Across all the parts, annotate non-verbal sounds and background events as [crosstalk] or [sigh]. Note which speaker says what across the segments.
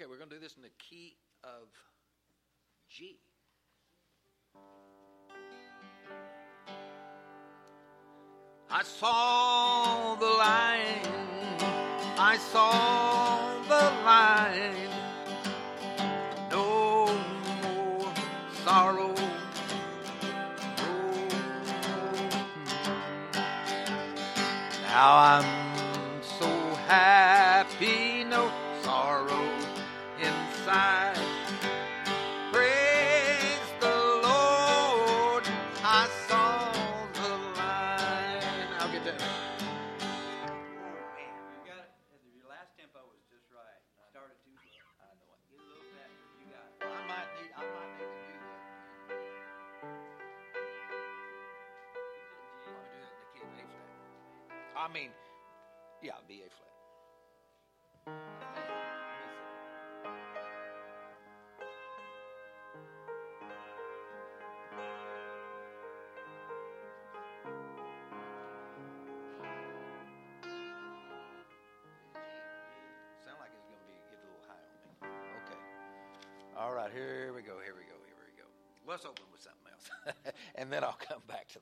Speaker 1: Okay, we're going to do this in the key of G. I saw the light. I saw the light.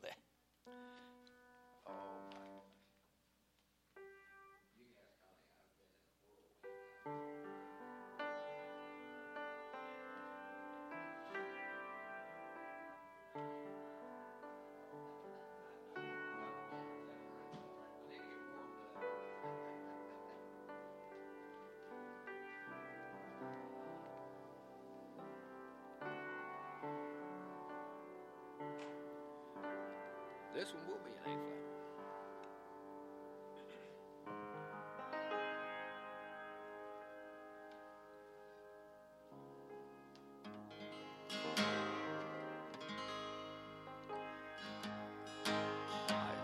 Speaker 1: actually This one will be an A flat.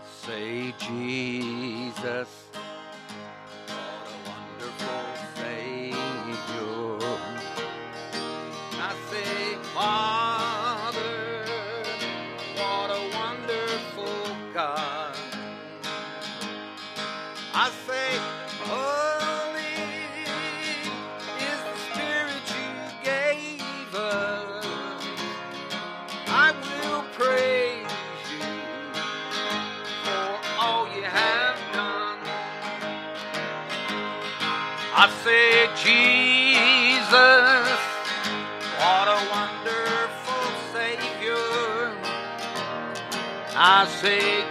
Speaker 1: say Jesus say, Jesus, what a wonderful Savior. I say,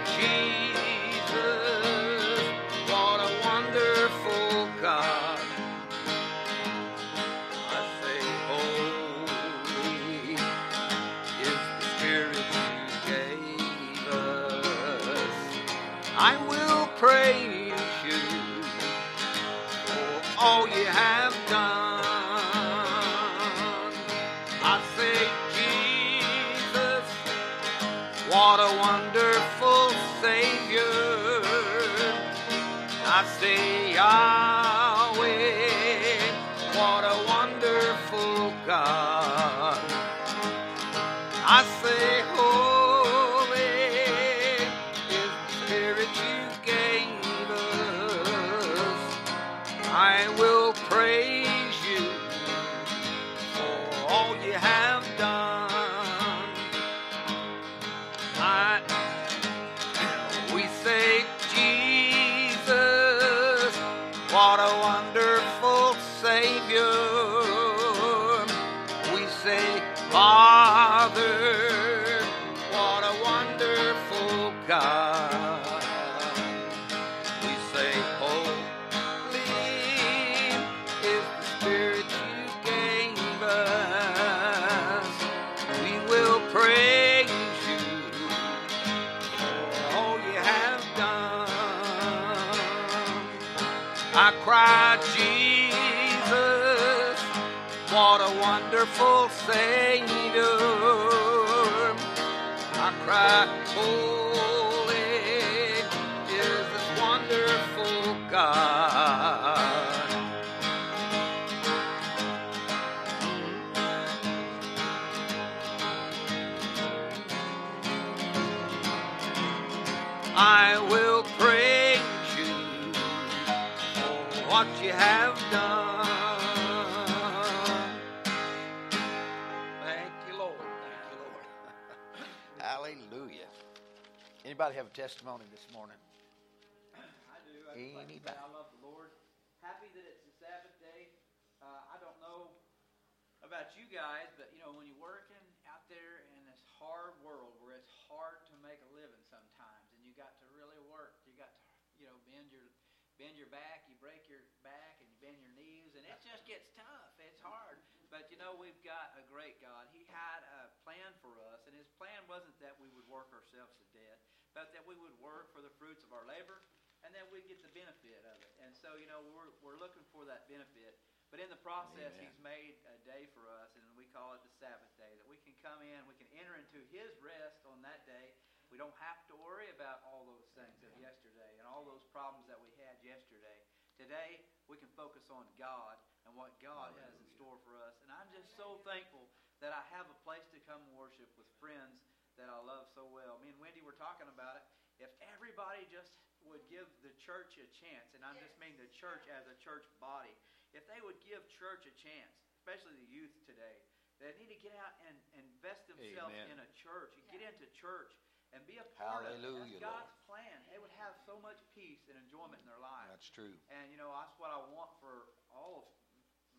Speaker 2: but that we would work for the fruits of our labor and then we get the benefit of it. And so, you know, we're, we're looking for that benefit. But in the process,
Speaker 1: Amen.
Speaker 2: He's made a day for us, and we call it the Sabbath day, that we can come in, we can enter into His rest on that day. We don't have to worry about all those things of yesterday and all those problems that we had yesterday. Today, we can focus on God and what God has in store for us. And I'm just so thankful that I have a place to come worship with friends that I love so well. Me and Wendy were talking about it. If everybody just would give the church a chance, and I just mean the church as a church body, if they would give church a chance, especially the youth today, they need to get out and invest themselves
Speaker 1: Amen.
Speaker 2: in a church and get into church and be a part of it.
Speaker 1: Hallelujah,
Speaker 2: That's God's plan. They would have so much peace and enjoyment in their lives.
Speaker 1: That's true.
Speaker 2: And you know, that's what I want for all of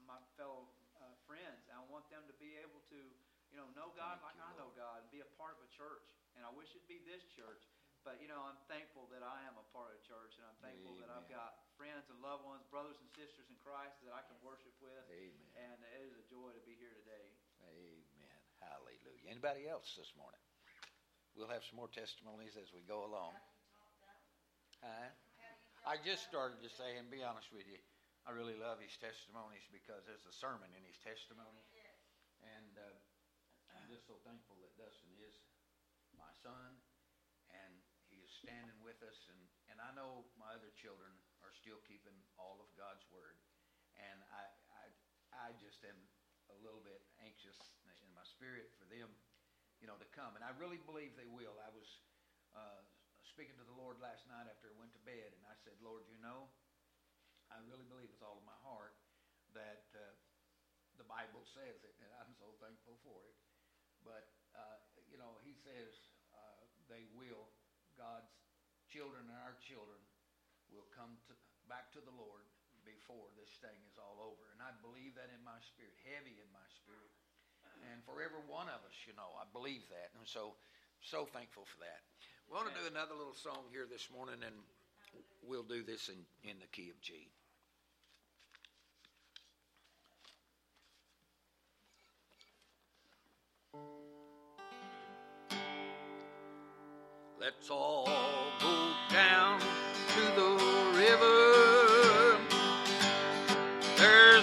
Speaker 2: my fellow uh, friends. I want them to be able to, you know, know God
Speaker 1: Thank
Speaker 2: like I know
Speaker 1: Lord.
Speaker 2: God and be a part of a church. And I wish it'd be this church. But you know, I'm thankful that I am a part of a church, and I'm thankful that I've got friends and loved ones, brothers and sisters in Christ that I can worship with.
Speaker 1: Amen.
Speaker 2: And it is a joy to be here today.
Speaker 1: Amen. Hallelujah. Anybody else this morning? We'll have some more testimonies as we go along. Huh? I just started to say, and be honest with you, I really love his testimonies because there's a sermon in his testimony. Just so thankful that Dustin is my son, and he is standing with us. And, and I know my other children are still keeping all of God's word. And I, I, I just am a little bit anxious in my spirit for them, you know, to come. And I really believe they will. I was uh, speaking to the Lord last night after I went to bed, and I said, Lord, you know, I really believe with all of my heart that uh, the Bible says it, and I'm so thankful for it. But, uh, you know, he says uh, they will, God's children and our children will come to, back to the Lord before this thing is all over. And I believe that in my spirit, heavy in my spirit. And for every one of us, you know, I believe that. And so, so thankful for that. We want to do another little song here this morning, and we'll do this in, in the key of G. Let's all go down to the river. There's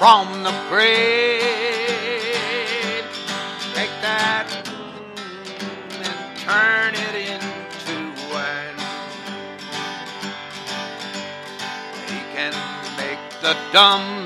Speaker 1: from the grave. Take that and turn it into wine. He can make the dumb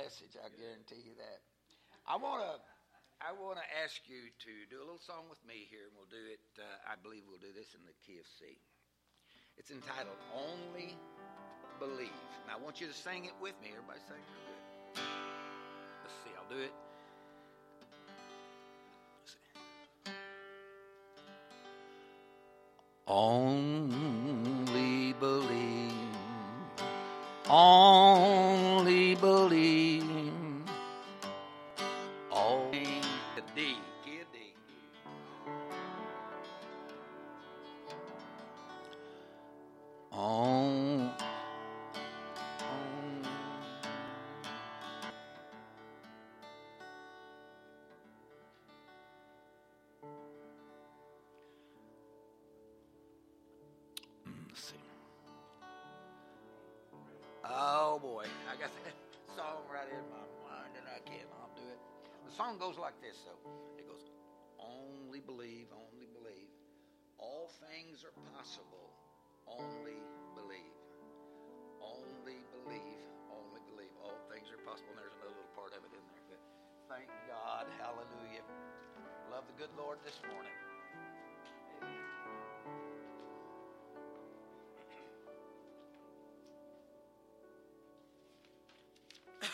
Speaker 1: message, I guarantee you that. I want to. I want to ask you to do a little song with me here, and we'll do it. Uh, I believe we'll do this in the key of C. It's entitled "Only Believe." And I want you to sing it with me. Everybody sing good. Let's see. I'll do it. Only believe. Only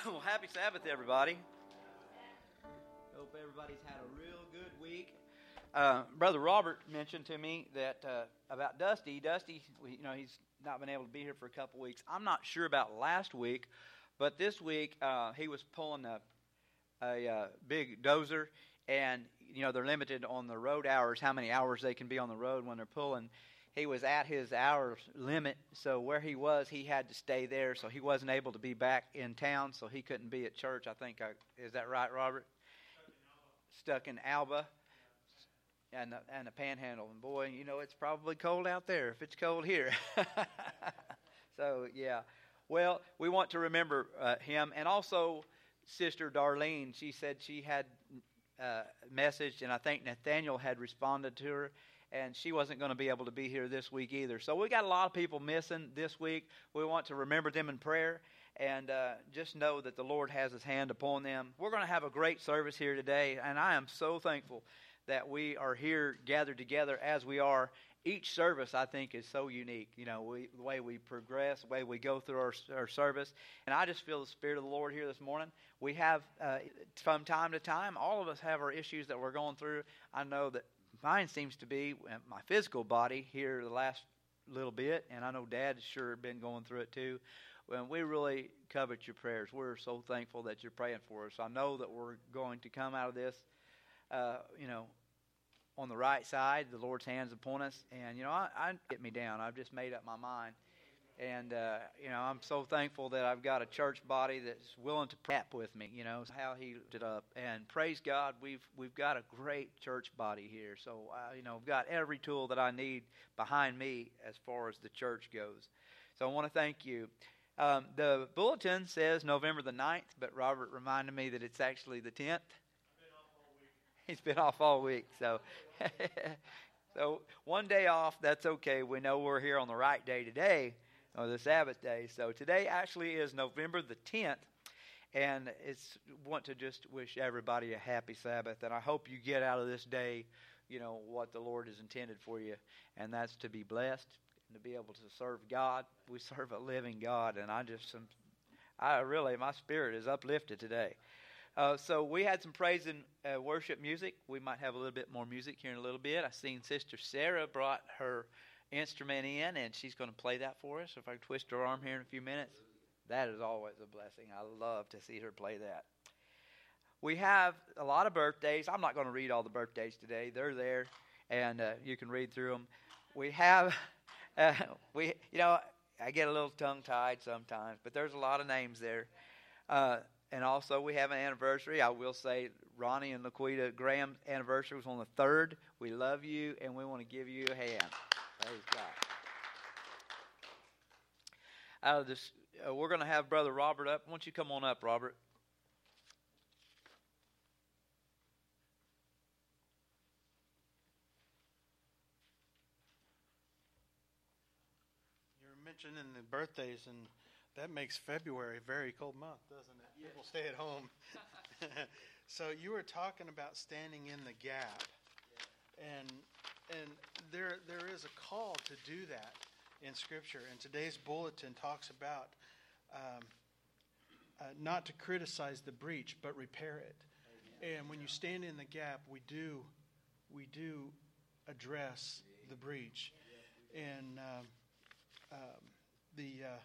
Speaker 1: [laughs]
Speaker 2: well, happy Sabbath, everybody. Hope everybody's had a real good week. Uh, Brother Robert mentioned to me that uh, about Dusty. Dusty, you know, he's not been able to be here for a couple weeks. I'm not sure about last week, but this week uh, he was pulling a, a uh, big dozer, and you know they're limited on the road hours, how many hours they can be on the road when they're pulling. He was at his hour limit, so where he was, he had to stay there. So he wasn't able to be back in town, so he couldn't be at church. I think I, is that right, Robert? Stuck in Alba and the, and the Panhandle, and boy, you know it's probably cold out there if it's cold here. [laughs] so yeah, well, we want to remember uh, him, and also Sister Darlene. She said she had uh, messaged, and I think Nathaniel had responded to her, and she wasn't going to be able to be here this week either. So we got a lot of people missing this week. We want to remember them in prayer and uh, just know that the Lord has His hand upon them. We're going to have a great service here today, and I am so thankful that we are here gathered together as we are. Each service, I think, is so unique. You know, we, the way we progress, the way we go through our, our service. And I just feel the Spirit of the Lord here this morning. We have, uh, from time to time, all of us have our issues that we're going through. I know that mine seems to be my physical body here the last little bit, and I know Dad's sure been going through it too. When we really covet your prayers, we're so thankful that you're praying for us. I know that we're going to come out of this, uh, you know, on the right side. The Lord's hands upon us, and you know, I, I get me down. I've just made up my mind, and uh, you know, I'm so thankful that I've got a church body that's willing to prep with me. You know how He did up, and praise God, we've we've got a great church body here. So uh, you know, I've got every tool that I need behind me as far as the church goes. So I want to thank you. Um, the bulletin says November the 9th, but Robert reminded me that it's actually the 10th. He's been off all week, so [laughs] so one day off, that's okay. We know we're here on the right day today, or the Sabbath day. So today actually is November the 10th, and it's want to just wish everybody a happy Sabbath, and I hope you get out of this day, you know, what the Lord has intended for you, and that's to be blessed and to be able to serve God. We [laughs] serve a living God, and I just, am, I really, my spirit is uplifted today. Uh, so we had some praise and uh, worship music. We might have a little bit more music here in a little bit. I seen Sister Sarah brought her instrument in, and she's going to play that for us. If I twist her arm here in a few minutes, that is always a blessing. I love to see her play that. We have a lot of birthdays. I'm not going to read all the birthdays today. They're there, and uh, you can read through them. We have, [laughs] uh, we you know, I get a little tongue tied sometimes, but there's a lot of names there. Uh, and also, we have an anniversary. I will say Ronnie and Laquita Graham's anniversary was on the 3rd. We love you, and we want to give you a hand. Praise God. Out of this, uh, we're going to have Brother Robert up. Why don't you come on up, Robert?
Speaker 3: You're mentioning the birthdays, and that makes February a very cold month, doesn't it? People stay at home. [laughs] so you were talking about standing in the gap, and and there there is a call to do that in Scripture. And today's bulletin talks about um, uh, not to criticize the breach, but repair it. And when you stand in the gap, we do we do address the breach, and um, um, the uh,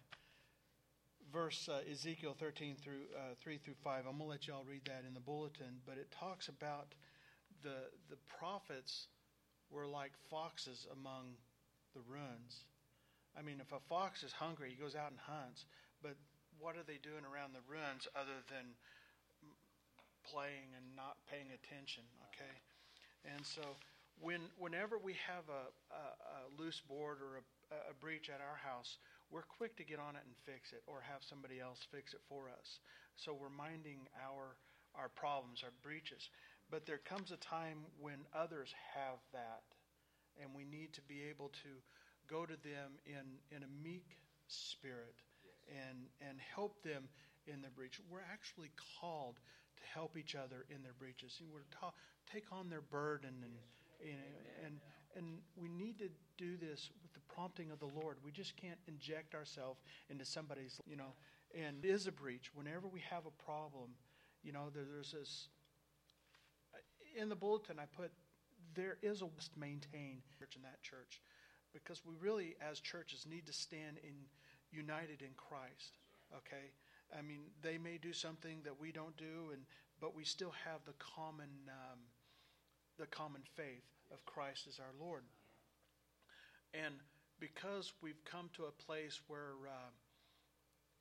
Speaker 3: verse uh, Ezekiel 13 through uh, 3 through 5. I'm going to let y'all read that in the bulletin, but it talks about the the prophets were like foxes among the ruins. I mean, if a fox is hungry, he goes out and hunts, but what are they doing around the ruins other than playing and not paying attention, okay? And so when whenever we have a, a, a loose board or a, a breach at our house, we're quick to get on it and fix it or have somebody else fix it for us. So we're minding our our problems, our breaches. But there comes a time when others have that and we need to be able to go to them in, in a meek spirit and and help them in their breach. We're actually called to help each other in their breaches. And we're to take on their burden and and, and and we need to do this with the prompting of the Lord. We just can't inject ourselves into somebody's, you know, and it is a breach. Whenever we have a problem, you know, there, there's this. In the bulletin, I put there is a must maintain church in that church, because we really, as churches, need to stand in united in Christ. Okay, I mean, they may do something that we don't do, and but we still have the common um, the common faith of Christ as our Lord. And because we've come to a place where uh,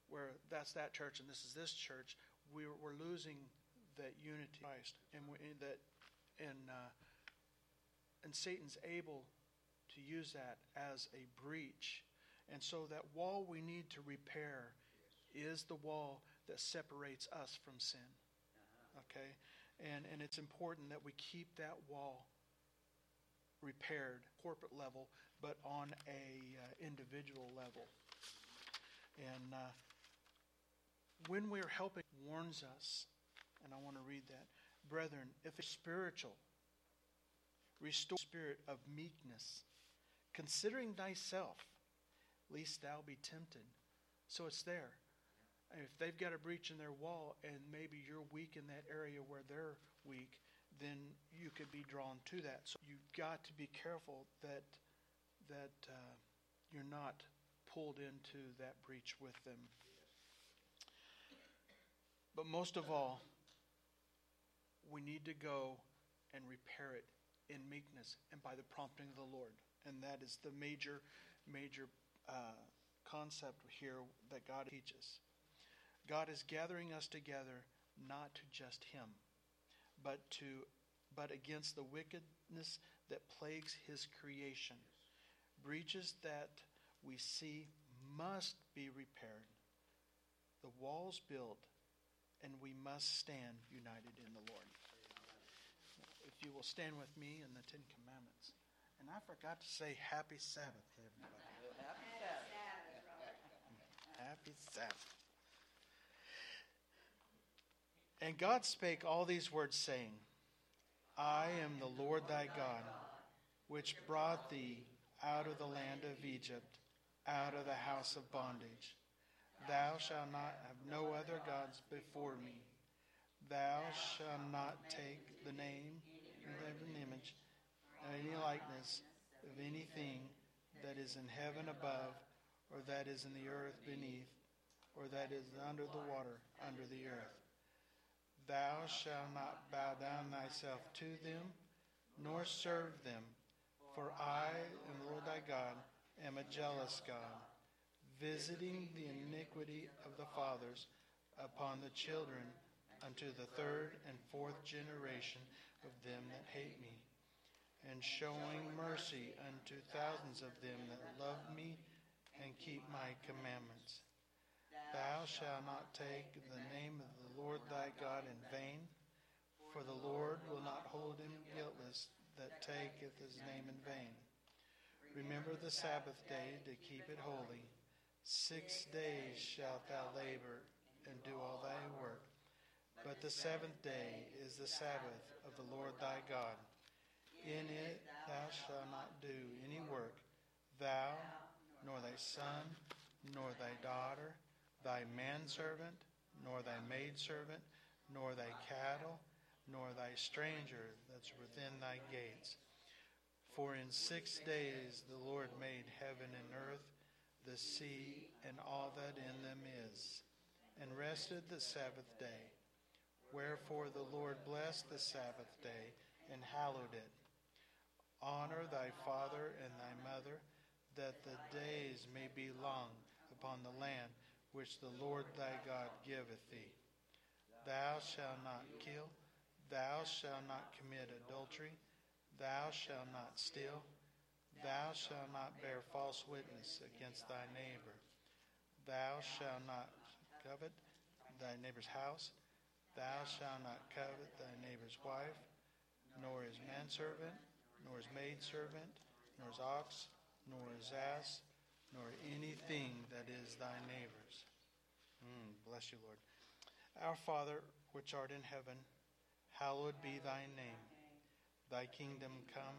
Speaker 3: where that's that church and this is this church, we're, we're losing that unity Christ, and we, that and uh, and Satan's able to use that as a breach, and so that wall we need to repair is the wall that separates us from sin. Okay, and and it's important that we keep that wall repaired corporate level, but on a uh, individual level. And uh, when we're helping, warns us, and I want to read that, brethren, if it's spiritual, restore spirit of meekness, considering thyself, lest thou be tempted. So it's there. And if they've got a breach in their wall and maybe you're weak in that area where they're weak, then you could be drawn to that. So you've got to be careful that that uh, you're not pulled into that breach with them. But most of all, we need to go and repair it in meekness and by the prompting of the Lord. And that is the major, major uh, concept here that God teaches. God is gathering us together not to just Him, but to but against the wickedness that plagues His creation. Breaches that we see must be repaired. The walls built, and we must stand united in the Lord. If you will stand with me in the Ten Commandments. And I forgot to say happy Sabbath everybody.
Speaker 2: Happy Sabbath.
Speaker 3: Happy Sabbath. And God spake all these words, saying, I am the Lord thy God, which brought thee out of the land of Egypt, out of the house of bondage. Thou shalt not have no other gods before me. Thou shalt not take the name of an image, of any likeness of anything that is in heaven above, or that is in the earth beneath, or that is under the water under the earth. Thou shalt not bow down thyself to them, nor serve them. For I the Lord thy God, am a jealous God, visiting the iniquity of the fathers upon the children unto the third and fourth generation of them that hate me, and showing mercy unto thousands of them that love me and keep my commandments. Thou shalt not take the name of the Lord thy God in vain, for the Lord will not hold him guiltless that taketh his name in vain. Remember the Sabbath day to keep it holy. Six days shalt thou labor and do all thy work. But the seventh day is the Sabbath of the Lord thy God. In it thou shalt not do any work, thou, nor thy son, nor thy daughter, thy manservant, nor thy maidservant, nor thy cattle, nor thy stranger that's within thy gates. For in six days the Lord made heaven and earth, the sea, and all that in them is, and rested the Sabbath day. Wherefore the Lord blessed the Sabbath day and hallowed it. Honor thy father and thy mother, that the days may be long upon the land which the Lord thy God giveth thee. Thou shalt not kill, thou shalt not commit adultery, thou shalt not steal, thou shalt not bear false witness against thy neighbor, thou shalt not covet thy neighbor's house, thou shalt not covet thy neighbor's wife, nor his manservant, nor his maidservant, nor his ox, nor his ass, nor anything that is thy neighbor's. Mm, bless you, Lord. Our Father, which art in heaven, hallowed be thy name. Thy kingdom come,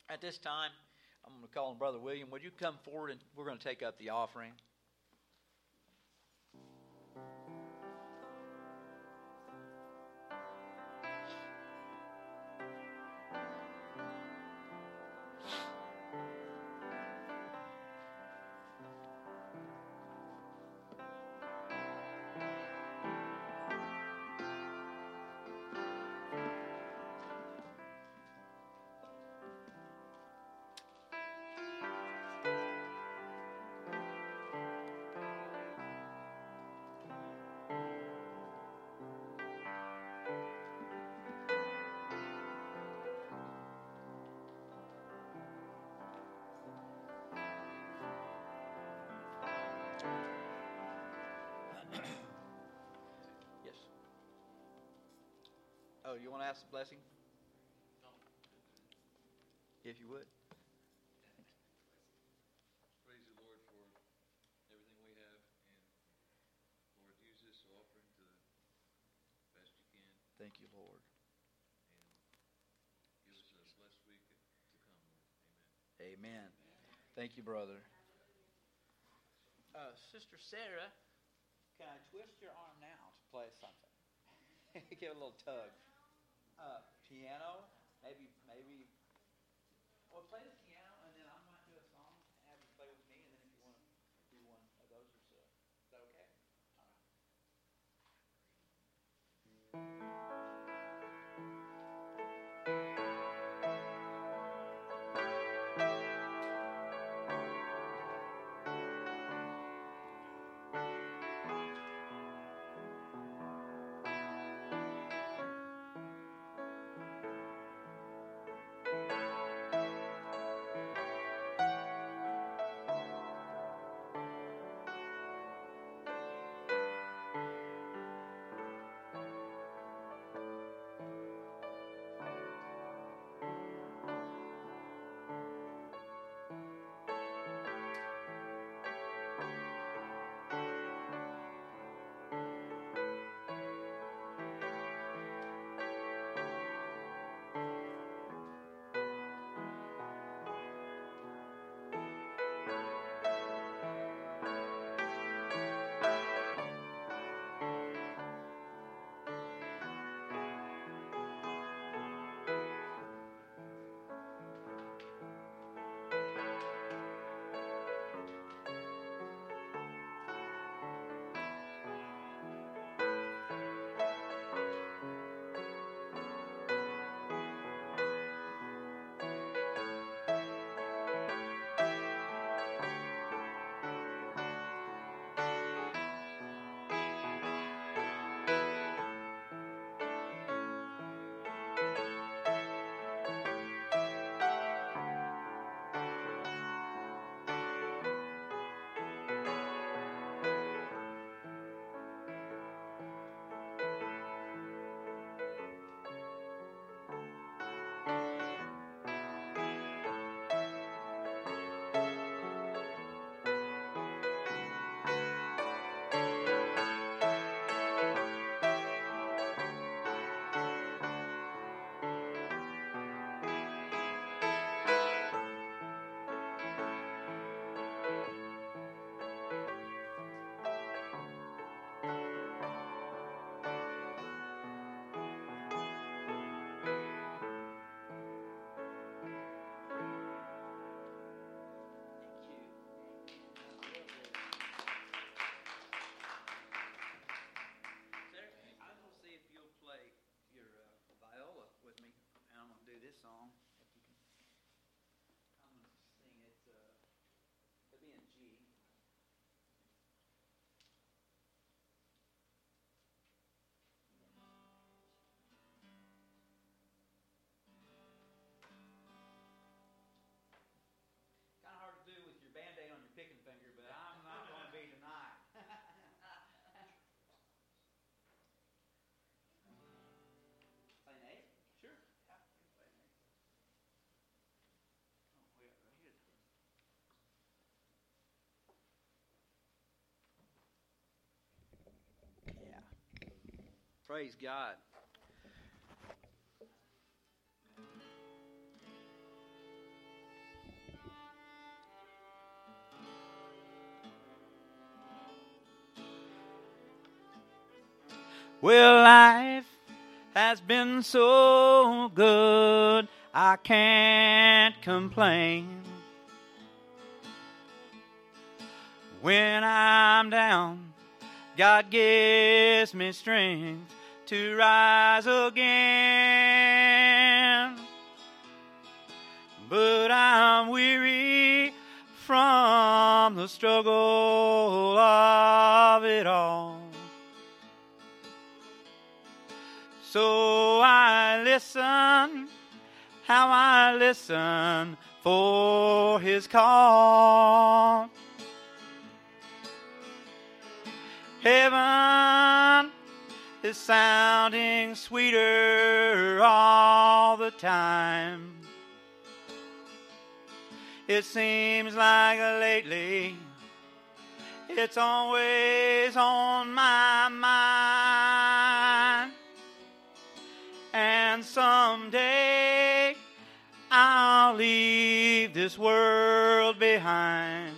Speaker 2: At this time, I'm going to call on Brother William. Would you come forward and we're going to take up the offering? [coughs] yes. Oh, you want to ask the blessing? If you would.
Speaker 4: Praise the Lord for everything we have, and Lord, use this offering to the best you can,
Speaker 2: Thank you, Lord.
Speaker 4: and give us a blessed week to come, Lord. Amen.
Speaker 2: Amen. Thank you, brother. Uh, Sister Sarah, can I twist your arm now to play something? [laughs] Give a little tug. Uh, piano, maybe, maybe. Well, play the piano, and then I might do a song and have you play with me, and then if you want to do one of those yourself. Is that okay? All right. Praise God. Well, life has been so good, I can't complain. When I'm down, God gives me strength to rise again. But I'm weary from the struggle of it all. So I listen, how I listen for his call.
Speaker 5: Heaven is sounding sweeter all the time. It seems like lately it's always on my mind. And someday I'll leave this world behind.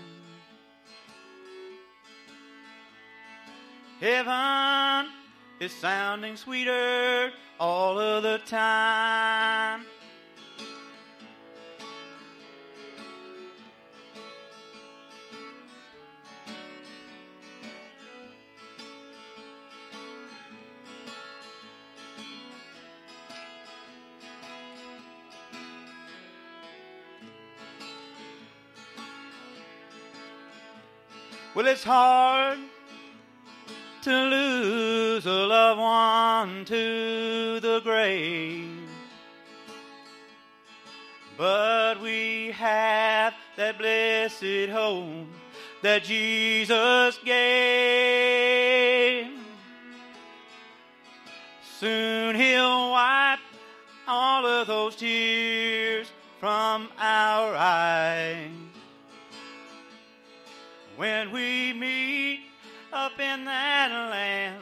Speaker 5: Heaven is sounding sweeter all of the time. Well, it's hard to lose a loved one to the grave. But we have that blessed hope that Jesus gave. Soon he'll wipe all of those tears from our eyes. When we meet in that land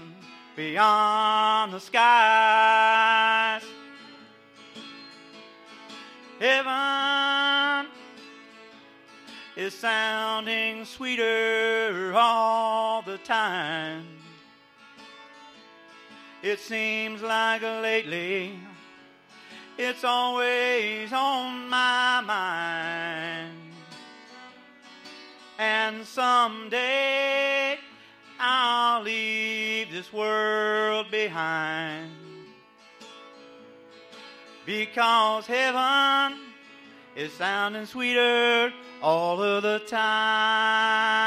Speaker 5: beyond the skies. Heaven is sounding sweeter all the time. It seems like lately it's always on my mind. And someday I'll leave this world behind. Because heaven is sounding sweeter all of the time.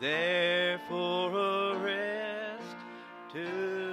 Speaker 5: Therefore, a rest to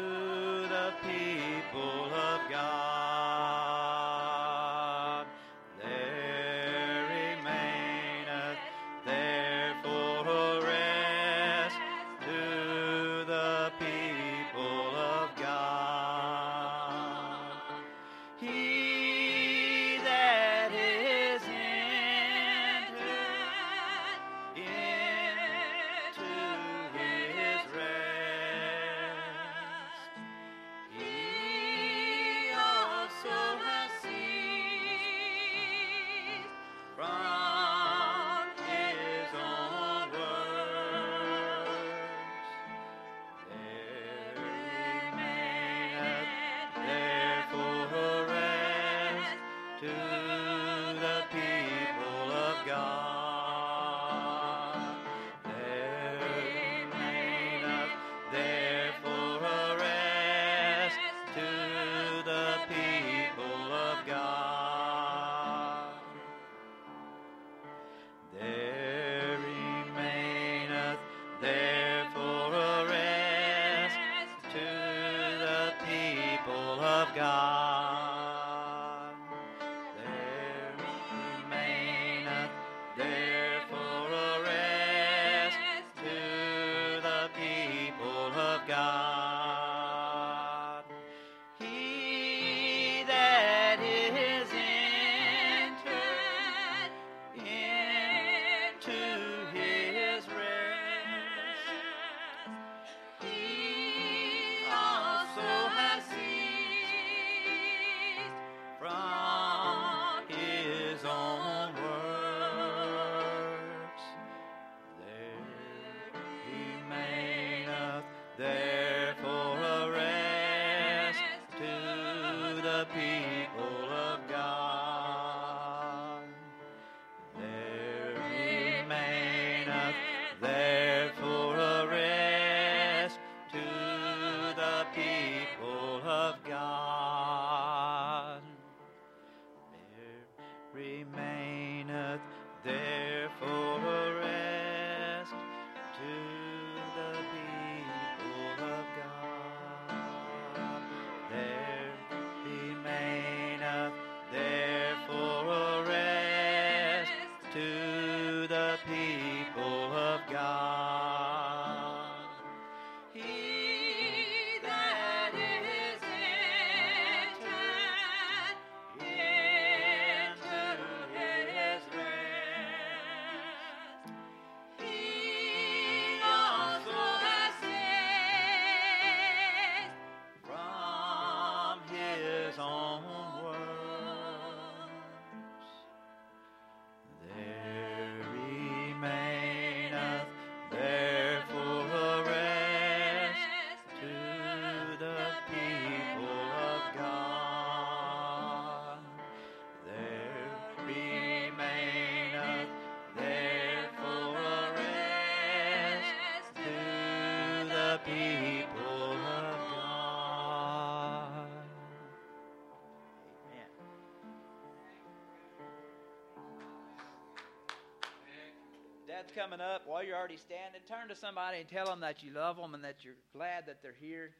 Speaker 5: to
Speaker 2: that's coming up, while you're already standing, turn to somebody and tell them that you love them and that you're glad that they're here.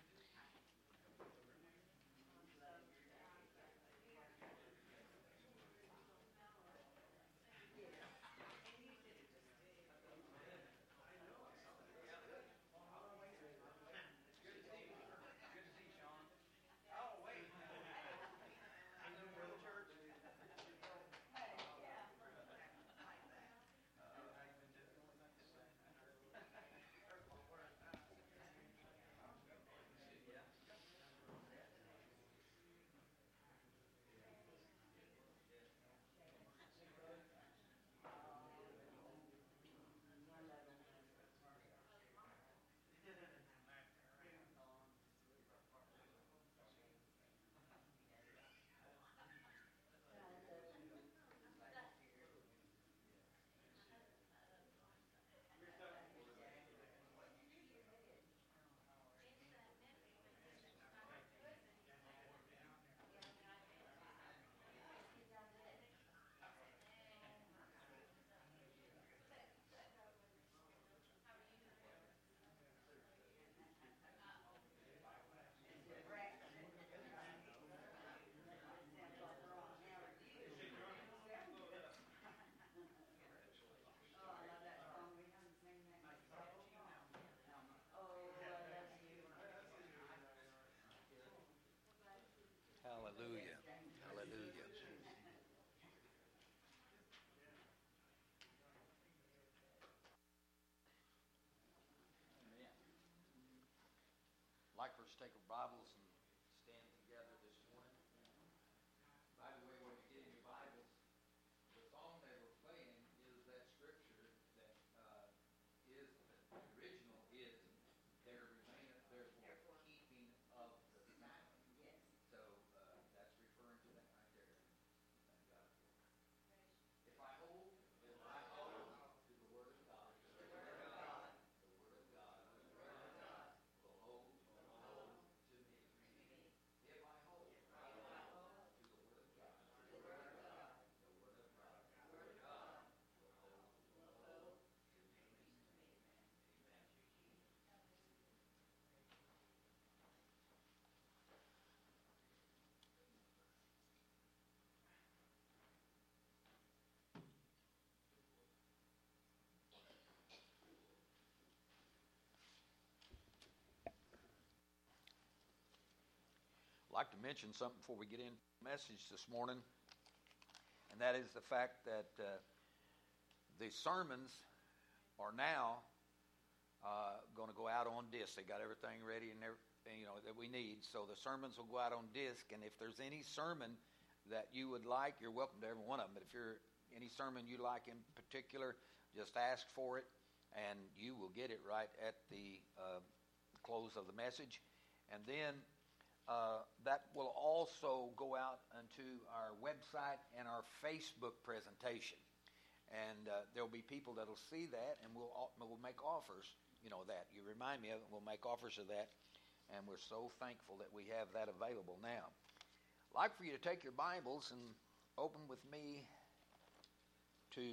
Speaker 1: Us take our Bibles and stand together this morning. By the way, when you get in your Bibles, the song they were playing is that scripture that uh, is the original is there remaineth therefore keeping of the Sabbath. So uh, that's referring to that right there. Thank God for it. If I hold, if I hold to the Word of God, the Word of God, the Word of God, the Word of God will hold, will hold to me. If I hold, if I hold to the Word of God, the Word of God, the Word of God, the Word of God will hold, will hold to me. Amen. I'd like to mention something before we get into the message this morning, and that is the fact that uh, the sermons are now uh, going to go out on disc. They got everything ready and everything you know that we need, so the sermons will go out on disc. And if there's any sermon that you would like, you're welcome to every one of them. But if you're any sermon you like in particular, just ask for it, and you will get it right at the uh, close of the message. And then uh, that will also go out onto our website and our Facebook presentation. And uh, there'll be people that'll see that, and we'll we'll make offers. You know that you remind me of it. We'll make offers of that, and we're so thankful that we have that available now. I'd like for you to take your Bibles and open with me to.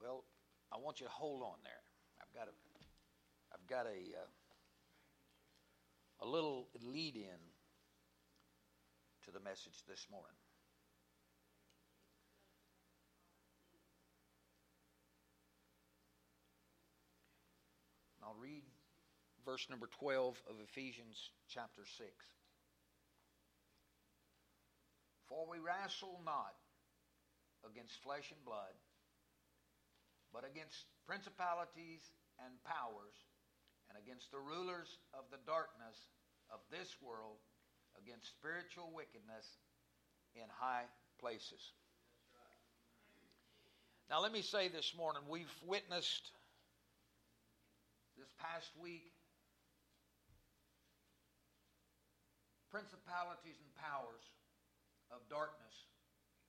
Speaker 1: Well, I want you to hold on there. I've got a, I've got a. Uh, a little lead in to the message this morning. I'll read verse number 12 of Ephesians chapter 6. For we wrestle not against flesh and blood, but against principalities and powers and against the rulers of the darkness of this world, against spiritual wickedness in high places. Now, let me say this morning we've witnessed this past week principalities and powers of darkness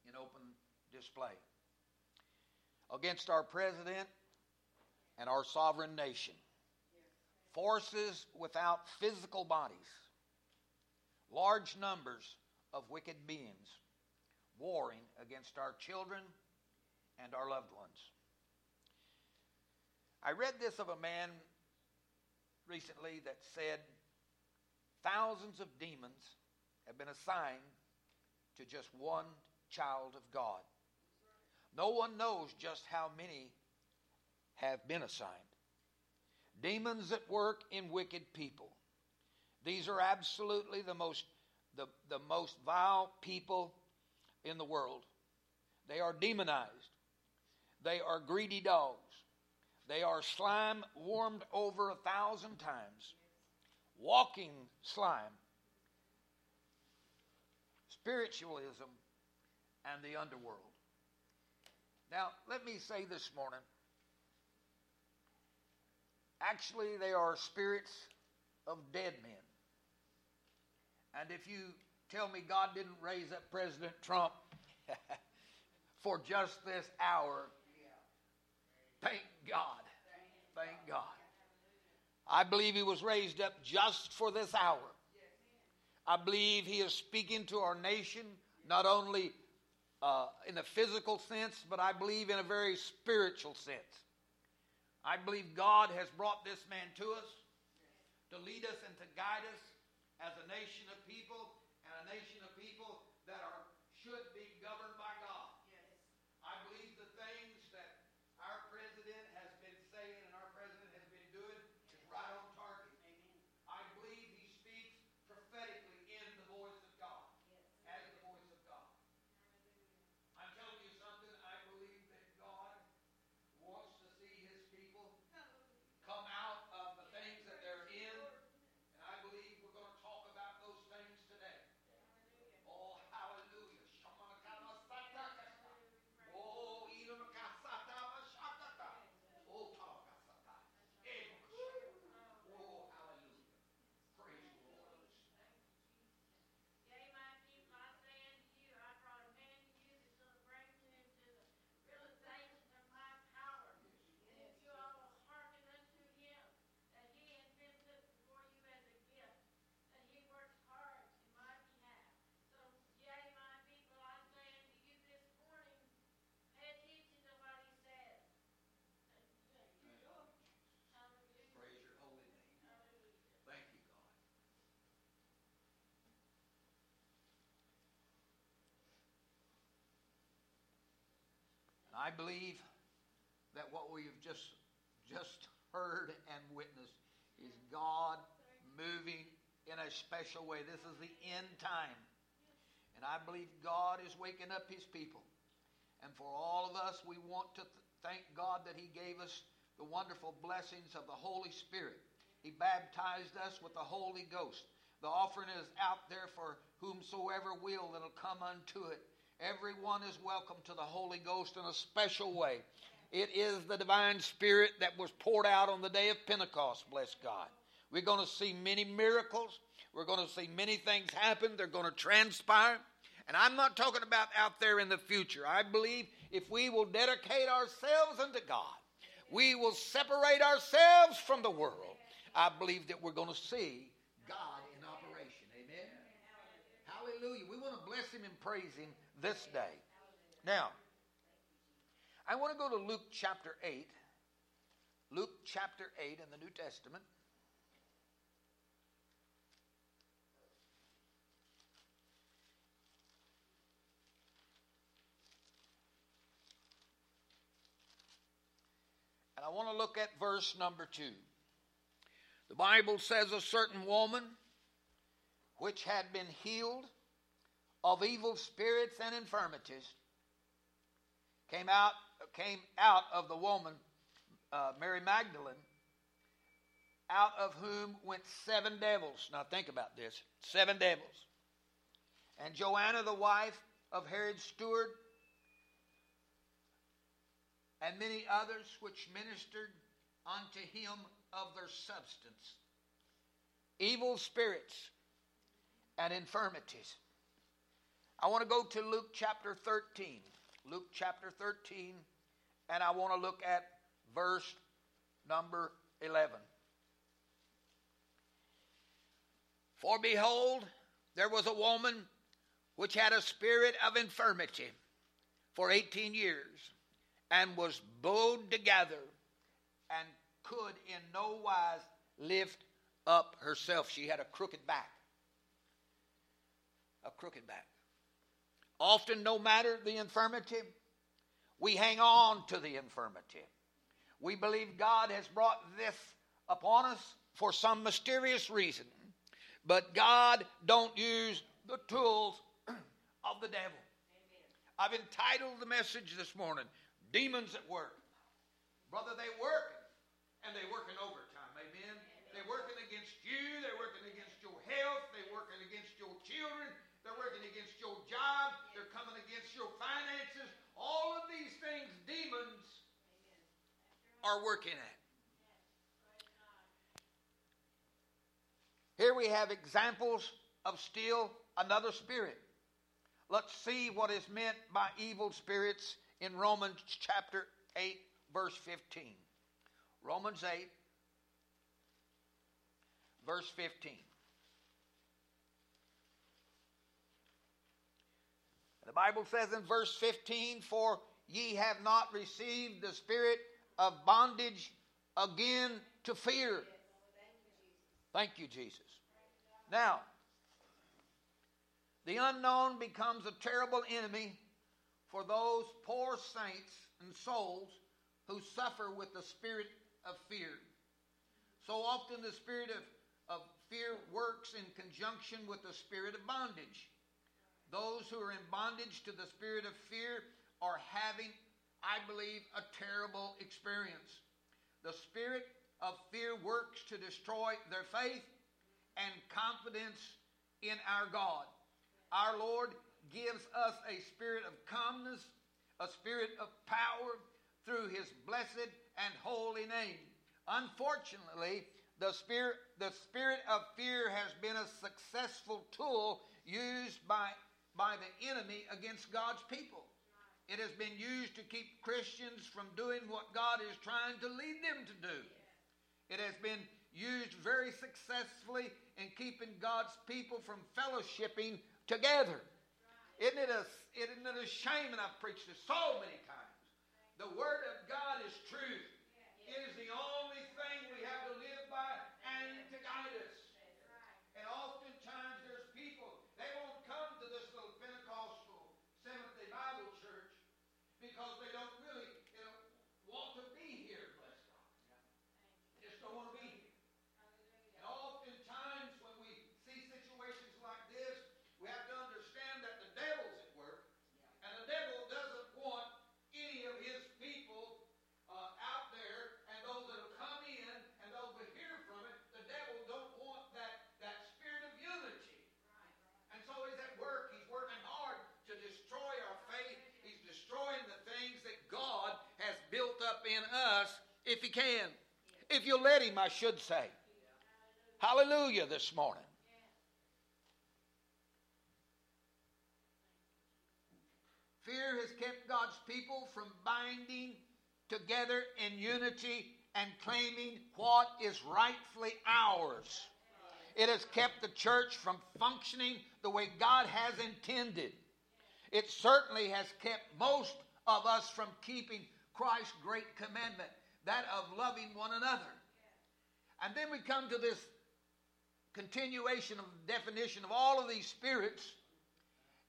Speaker 1: in open display against our president and our sovereign nation forces without physical bodies, large numbers of wicked beings warring against our children and our loved ones. I read this of a man recently that said thousands of demons have been assigned to just one child of God. No one knows just how many have been assigned demons at work in wicked people. These are absolutely the most the, the most vile people in the world. They are demonized. They are greedy dogs. They are slime warmed over a thousand times. Walking slime. Spiritualism and the underworld. Now, let me say this morning Actually, they are spirits of dead men. And if you tell me God didn't raise up President Trump [laughs] for just this hour, thank God. Thank God. I believe he was raised up just for this hour. I believe he is speaking to our nation, not only uh, in a physical sense, but I believe in a very spiritual sense. I believe God has brought this man to us to lead us and to guide us as a nation of people and a nation of people that are should be governed by God. I believe the things that our president has been saying and our president has been doing is right on target. I believe he speaks prophetically in the voice of God, as the voice of God. I'm telling you something, I believe that God wants to see his people come out of the I believe that what we've just just heard and witnessed is God moving in a special way. This is the end time. And I believe God is waking up his people. And for all of us, we want to th- thank God that he gave us the wonderful blessings of the Holy Spirit. He baptized us with the Holy Ghost. The offering is out there for whomsoever will that'll come unto it. Everyone is welcome to the Holy Ghost in a special way. It is the divine spirit that was poured out on the day of Pentecost, bless God. We're going to see many miracles. We're going to see many things happen. They're going to transpire. And I'm not talking about out there in the future. I believe if we will dedicate ourselves unto God, we will separate ourselves from the world. I believe that we're going to see God in operation. Amen. Hallelujah. We want to bless Him and praise Him this day. Now, I want to go to Luke chapter 8. Luke chapter 8 in the New Testament. And I want to look at verse number 2. The Bible says a certain woman which had been healed of evil spirits and infirmities came out came out of the woman uh, Mary Magdalene out of whom went seven devils. Now think about this seven devils. And Joanna the wife of Herod's steward and many others which ministered unto him of their substance evil spirits and infirmities I want to go to Luke chapter 13. Luke chapter 13, and I want to look at verse number 11. For behold, there was a woman which had a spirit of infirmity for 18 years, and was bowed together, and could in no wise lift up herself. She had a crooked back. A crooked back. Often, no matter the infirmity, we hang on to the infirmity. We believe God has brought this upon us for some mysterious reason. But God don't use the tools [clears throat] of the devil. I've entitled the message this morning, Demons at Work. Brother, they work, and they working overtime. Amen. They're working against you, they're working against your health, they're working against your children, working against your job, they're coming against your finances. All of these things demons are working at. Here we have examples of still another spirit. Let's see what is meant by evil spirits in Romans chapter 8, verse 15. Romans 8, verse 15. Bible says in verse 15, For ye have not received the spirit of bondage again to fear. Thank you, Jesus. Now, the unknown becomes a terrible enemy for those poor saints and souls who suffer with the spirit of fear. So often, the spirit of, of fear works in conjunction with the spirit of bondage. Those who are in bondage to the spirit of fear are having, I believe, a terrible experience. The spirit of fear works to destroy their faith and confidence in our God. Our Lord gives us a spirit of calmness, a spirit of power through his blessed and holy name. Unfortunately, the spirit, the spirit of fear has been a successful tool used by, by the enemy against God's people. It has been used to keep Christians from doing what God is trying to lead them to do. It has been used very successfully in keeping God's people from fellowshipping together. Isn't it a, isn't it a shame, and I've preached this so many times, the Word of God is truth. It is the only thing we have to live by and to guide us. And oftentimes there's people, they won't come to this little Pentecostal Seventh day Bible church because they don't really if he can. If you'll let him, I should say. Hallelujah this morning. Fear has kept God's people from binding together in unity and claiming what is rightfully ours. It has kept the church from functioning the way God has intended. It certainly has kept most of us from keeping Christ's great commandment, that of loving one another. And then we come to this continuation of definition of all of these spirits,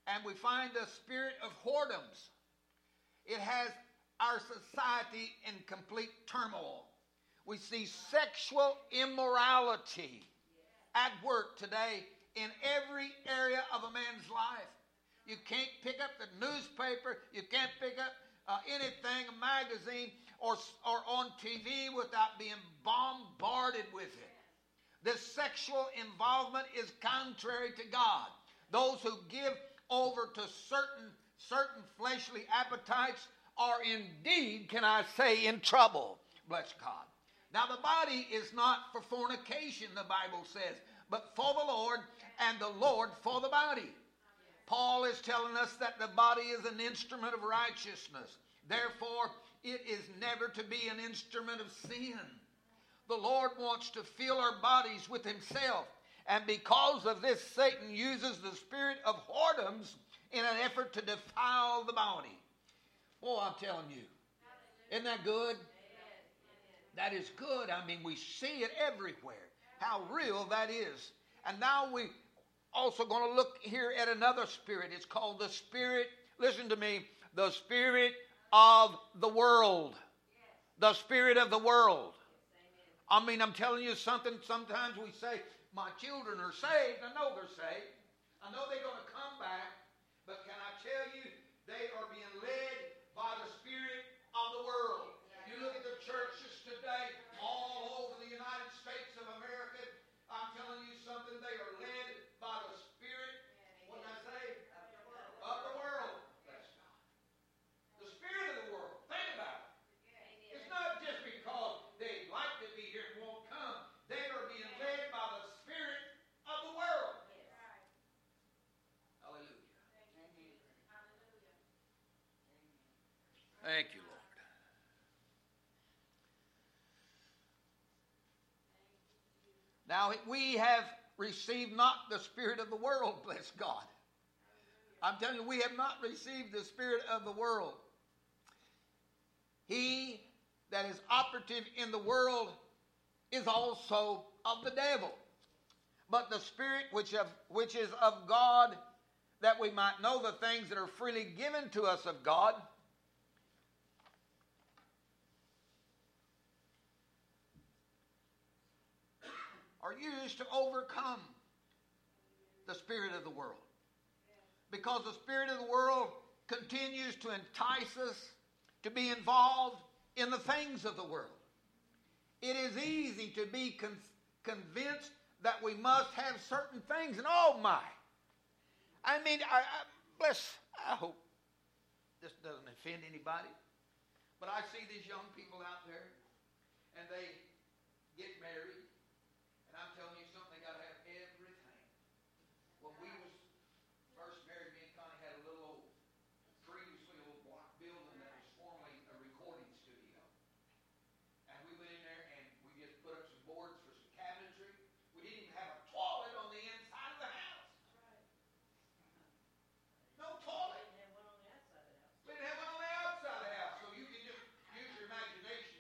Speaker 1: and we find the spirit of whoredoms. It has our society in complete turmoil. We see sexual immorality at work today in every area of a man's life. You can't pick up the newspaper, you can't pick up uh, anything, a magazine, or, or on TV without being bombarded with it. This sexual involvement is contrary to God. Those who give over to certain certain fleshly appetites are indeed, can I say, in trouble. Bless God. Now, the body is not for fornication, the Bible says, but for the Lord, and the Lord for the body. Paul is telling us that the body is an instrument of righteousness. Therefore, it is never to be an instrument of sin. The Lord wants to fill our bodies with Himself. And because of this, Satan uses the spirit of whoredoms in an effort to defile the body. Oh, I'm telling you. Isn't that good? That is good. I mean, we see it everywhere. How real that is. And now we also going to look here at another spirit. It's called the spirit, listen to me, the spirit of the world. The spirit of the world. I mean, I'm telling you something. Sometimes we say, My children are saved. I know they're saved. I know they're going to come back. But can I tell you, they are being led by the spirit of the world. You look at the churches today, all over the United States of America. I'm telling you something, they are led by the spirit, what did I say? Of the world. That's God. The spirit of the world. Think about it. It's not just because they like to be here and won't come. They are being led by the spirit of the world. Hallelujah. Thank you, Lord. Now, we have received not the spirit of the world, [laughs] bless God. I'm telling you, we have not received the spirit of the world. He that is operative in the world is also of the devil. But the spirit which, which is of God, that we might know the things that are freely given to us of God, are used to overcome the spirit of the world. Because the spirit of the world continues to entice us to be involved in the things of the world. It is easy to be con- convinced that we must have certain things, and oh my! I mean, I, I, bless, I hope this doesn't offend anybody, but I see these young people out there, and they get married, and I'm telling you something, they got to have everything. When we was first married, me and Connie had a little old, previously old block building that was formerly a recording studio. And we went in there and we just put up some boards for some cabinetry. We didn't even have a toilet on the inside of the house. No toilet. We didn't have one on the outside of the house, so you can just use your imagination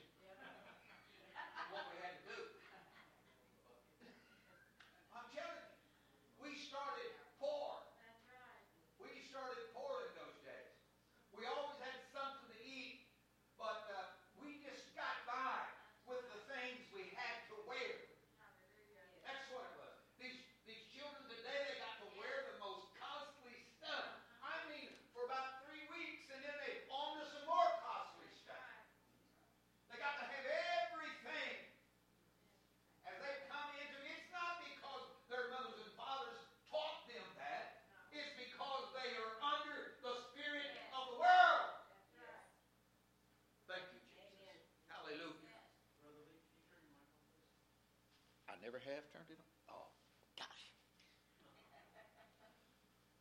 Speaker 1: never have turned it on. Oh, gosh.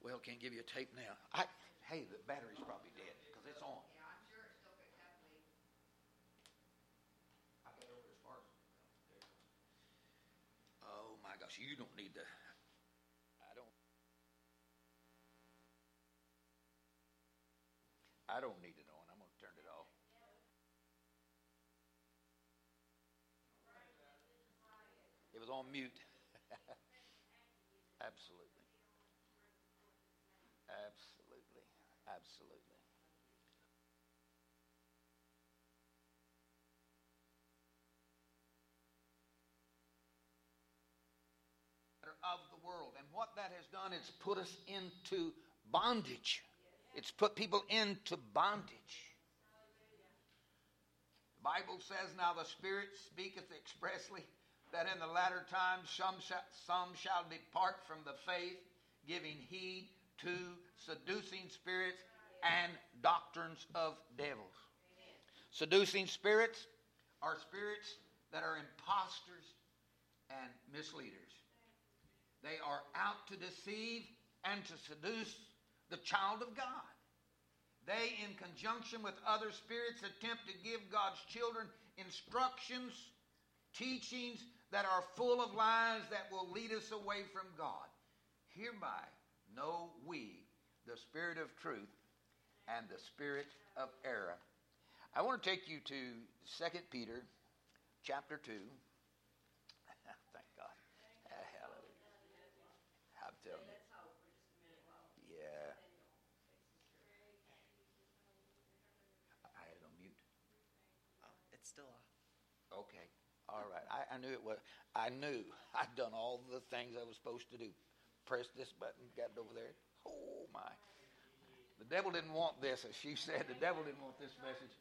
Speaker 1: Well, can't give you a tape now. I, hey, the battery's probably dead because it's on. I got over as far as. there it goes. Oh my gosh, you don't need to. I don't. I don't need it on. I'm going to turn it off. It was on mute. [laughs] Absolutely. Absolutely. Absolutely. Of the world. And what that has done is put us into bondage. It's put people into bondage. The Bible says, Now the Spirit speaketh expressly that in the latter times some, shall, some shall depart from the faith, giving heed to seducing spirits and doctrines of devils. Seducing spirits are spirits that are impostors and misleaders. They are out to deceive and to seduce the child of God. They, in conjunction with other spirits, attempt to give God's children instructions, teachings that are full of lies that will lead us away from God. Hereby know we the spirit of truth and the spirit of error. I want to take you to 2 Peter chapter 2. Thank God. Hallelujah. I'm telling you. Yeah. I had it on mute.
Speaker 6: It's still off.
Speaker 1: Okay. All right. I, I knew it was. I knew [laughs] I'd done all the things I was supposed to do. Press this button, got it over there. Oh my. The devil didn't want this, as she [laughs] said. The devil didn't want this message.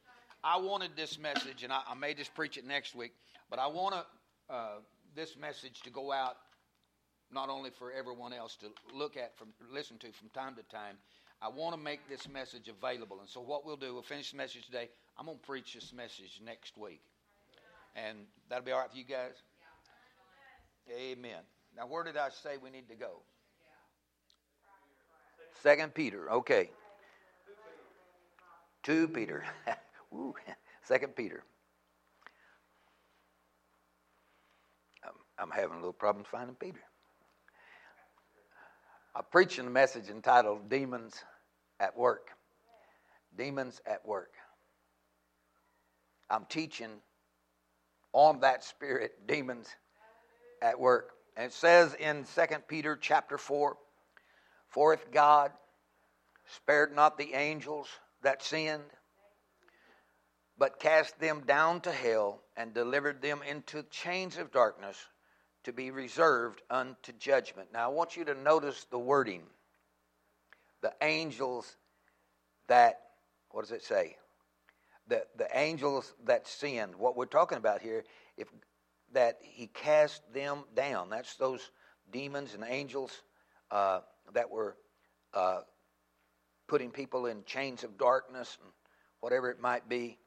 Speaker 1: I wanted this message, and I, I may just preach it next week. But I want uh, this message to go out not only for everyone else to look at, from listen to from time to time. I want to make this message available, and so what we'll do, we'll finish the message today. I'm going to preach this message next week, and that'll be all right for you guys. Amen. Now, where did I say we need to go? Second Peter. Okay. Two Peter. [laughs] Woo. Second Peter. I'm, I'm having a little problem finding Peter. I'm preaching a message entitled Demons at Work. Demons at Work. I'm teaching on that spirit, demons at work. And it says in 2 Peter chapter 4, For if God spared not the angels that sinned, but cast them down to hell and delivered them into chains of darkness to be reserved unto judgment. Now I want you to notice the wording. The angels that, what does it say? The, the angels that sinned. What we're talking about here, if that he cast them down. That's those demons and angels uh, that were uh, putting people in chains of darkness and whatever it might be.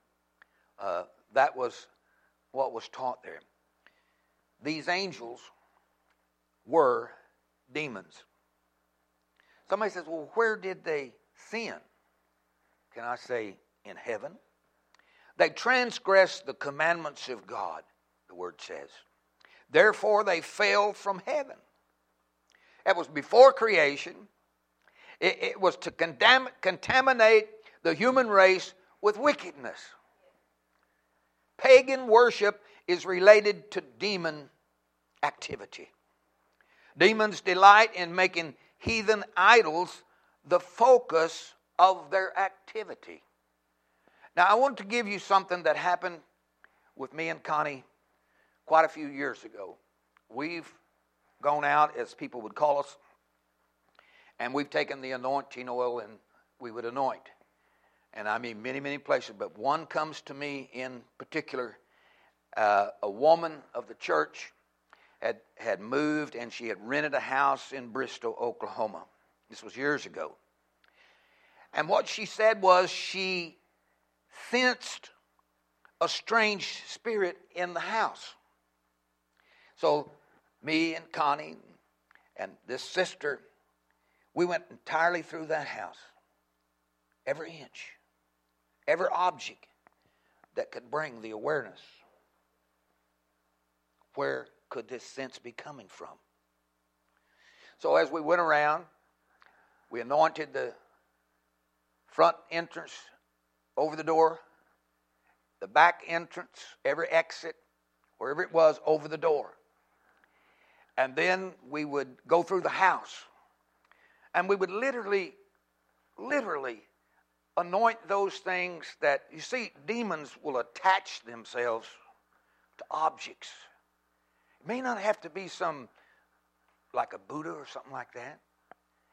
Speaker 1: Uh, that was what was taught there. These angels were demons. Somebody says, well, where did they sin? Can I say, in heaven? They transgressed the commandments of God, the word says. Therefore, they fell from heaven. That was before creation. It, it was to condam- contaminate the human race with wickedness. Pagan worship is related to demon activity. Demons delight in making heathen idols the focus of their activity. Now, I want to give you something that happened with me and Connie quite a few years ago. We've gone out, as people would call us, and we've taken the anointing oil and we would anoint. And I mean many, many places, but one comes to me in particular. Uh, a woman of the church had, had moved and she had rented a house in Bristow, Oklahoma. This was years ago. And what she said was she sensed a strange spirit in the house. So me and Connie and this sister, we went entirely through that house. Every inch, every object that could bring the awareness. Where could this sense be coming from? So as we went around, we anointed the front entrance over the door, the back entrance, every exit, wherever it was, over the door. And then we would go through the house. And we would literally, literally anoint those things that, you see, demons will attach themselves to objects. It may not have to be some, like a Buddha or something like that.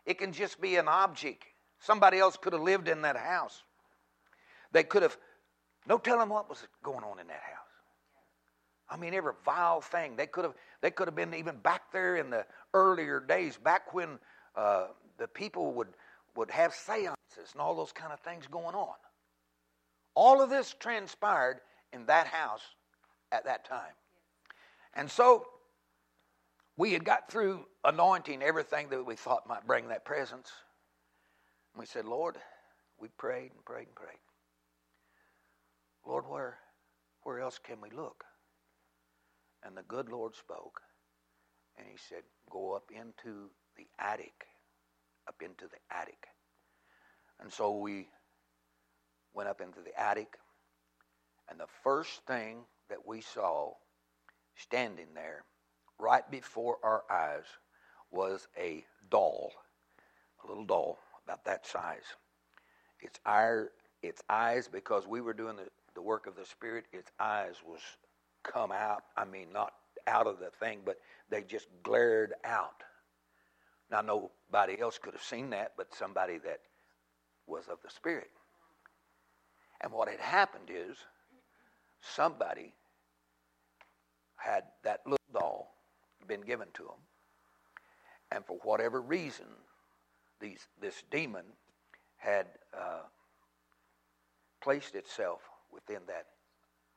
Speaker 1: It can just be an object. Somebody else could have lived in that house. They could have, no telling what was going on in that house. I mean, every vile thing. They could have, they could have been even back there in the earlier days, back when uh, the people would, would have seances and all those kind of things going on. All of this transpired in that house at that time. And so we had got through anointing everything that we thought might bring that presence. And we said, Lord, we prayed and prayed and prayed. Lord, where, where else can we look? And the good Lord spoke. And he said, Go up into the attic. Up into the attic. And so we went up into the attic. And the first thing that we saw standing there right before our eyes was a doll, a little doll about that size. Its, eye, its eyes, because we were doing the, the work of the Spirit, its eyes was come out. I mean, not out of the thing, but they just glared out. Now, nobody else could have seen that but somebody that was of the Spirit. And what had happened is somebody had that little doll been given to him. And for whatever reason, these, this demon had uh, placed itself within that,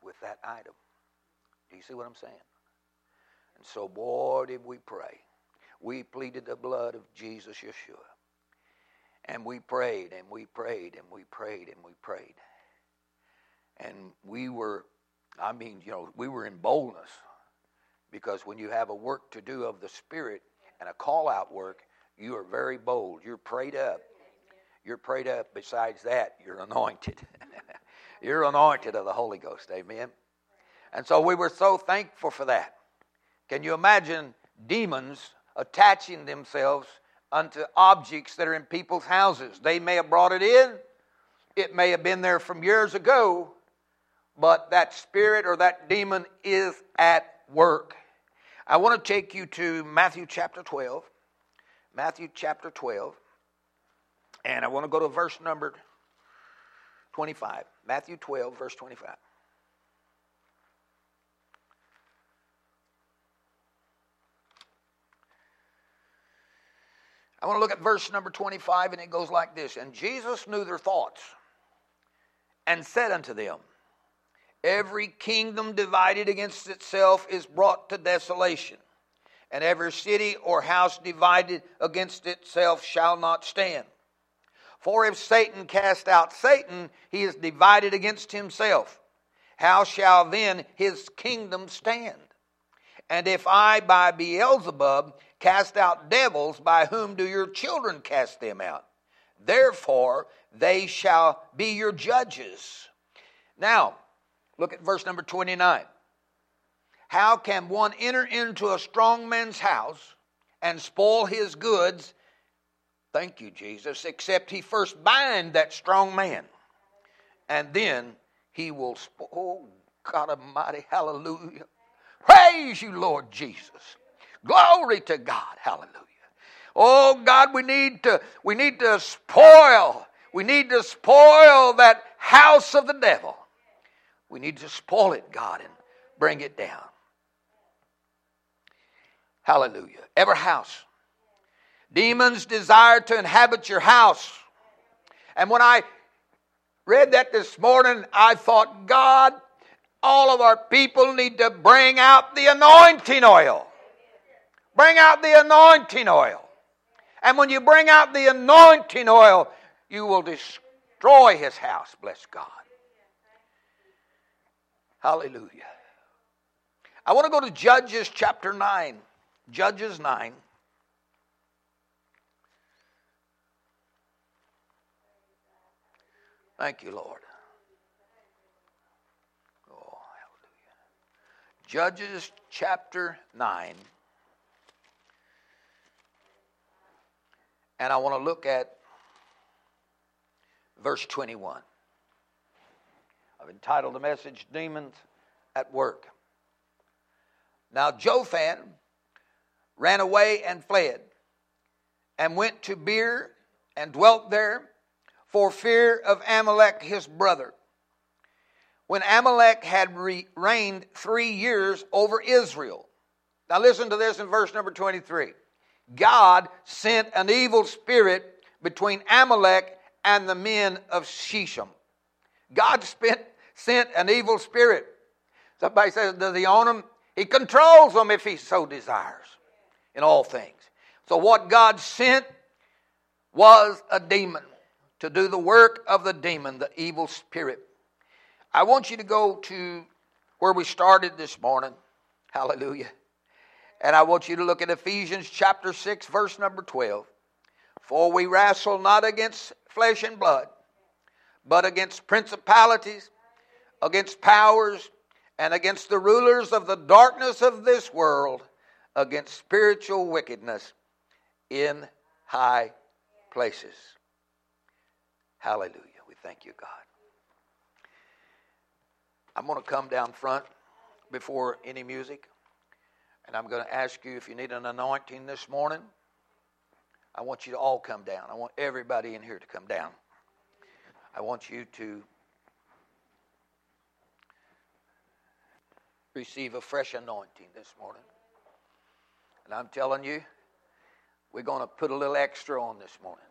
Speaker 1: with that item. Do you see what I'm saying? And so, boy, did we pray. We pleaded the blood of Jesus Yeshua. And we prayed and we prayed and we prayed and we prayed. And we were, I mean, you know, we were in boldness because when you have a work to do of the Spirit and a call out work, you are very bold. You're prayed up. You're prayed up. Besides that, you're anointed. [laughs] you're anointed of the Holy Ghost. Amen. And so we were so thankful for that. Can you imagine demons attaching themselves unto objects that are in people's houses? They may have brought it in, it may have been there from years ago, but that spirit or that demon is at work. I want to take you to Matthew chapter 12. Matthew chapter 12. And I want to go to verse number 25. Matthew 12, verse 25. I want to look at verse number 25, and it goes like this And Jesus knew their thoughts and said unto them, Every kingdom divided against itself is brought to desolation, and every city or house divided against itself shall not stand. For if Satan cast out Satan, he is divided against himself. How shall then his kingdom stand? And if I by Beelzebub cast out devils, by whom do your children cast them out? Therefore, they shall be your judges. Now, Look at verse number 29. How can one enter into a strong man's house and spoil his goods? Thank you, Jesus, except he first bind that strong man. And then he will, spoil. oh, God Almighty, hallelujah. Praise you, Lord Jesus. Glory to God, hallelujah. Oh God, we need to we need to spoil. We need to spoil that house of the devil. We need to spoil it, God, and bring it down. Hallelujah. Every house. Demons desire to inhabit your house. And when I read that this morning, I thought, God, all of our people need to bring out the anointing oil. Bring out the anointing oil. And when you bring out the anointing oil, you will destroy his house. Bless God. Hallelujah. I want to go to Judges chapter 9. Judges 9. Thank you, Lord. Oh, hallelujah. Judges chapter 9. And I want to look at verse 21. I've entitled the message Demons at Work. Now, Jotham ran away and fled, and went to Beer and dwelt there for fear of Amalek his brother. When Amalek had re- reigned three years over Israel. Now, listen to this in verse number 23. God sent an evil spirit between Amalek and the men of Shechem. God spent, sent an evil spirit. Somebody says, Does he own them? He controls them if he so desires in all things. So, what God sent was a demon to do the work of the demon, the evil spirit. I want you to go to where we started this morning. Hallelujah. And I want you to look at Ephesians chapter 6, verse number 12. For we wrestle not against flesh and blood, but against principalities, against powers, and against the rulers of the darkness of this world, against spiritual wickedness in high places. Hallelujah. We thank you, God. I'm going to come down front before any music, and I'm going to ask you if you need an anointing this morning. I want you to all come down. I want everybody in here to come down. I want you to receive a fresh anointing this morning. And I'm telling you, we're going to put a little extra on this morning.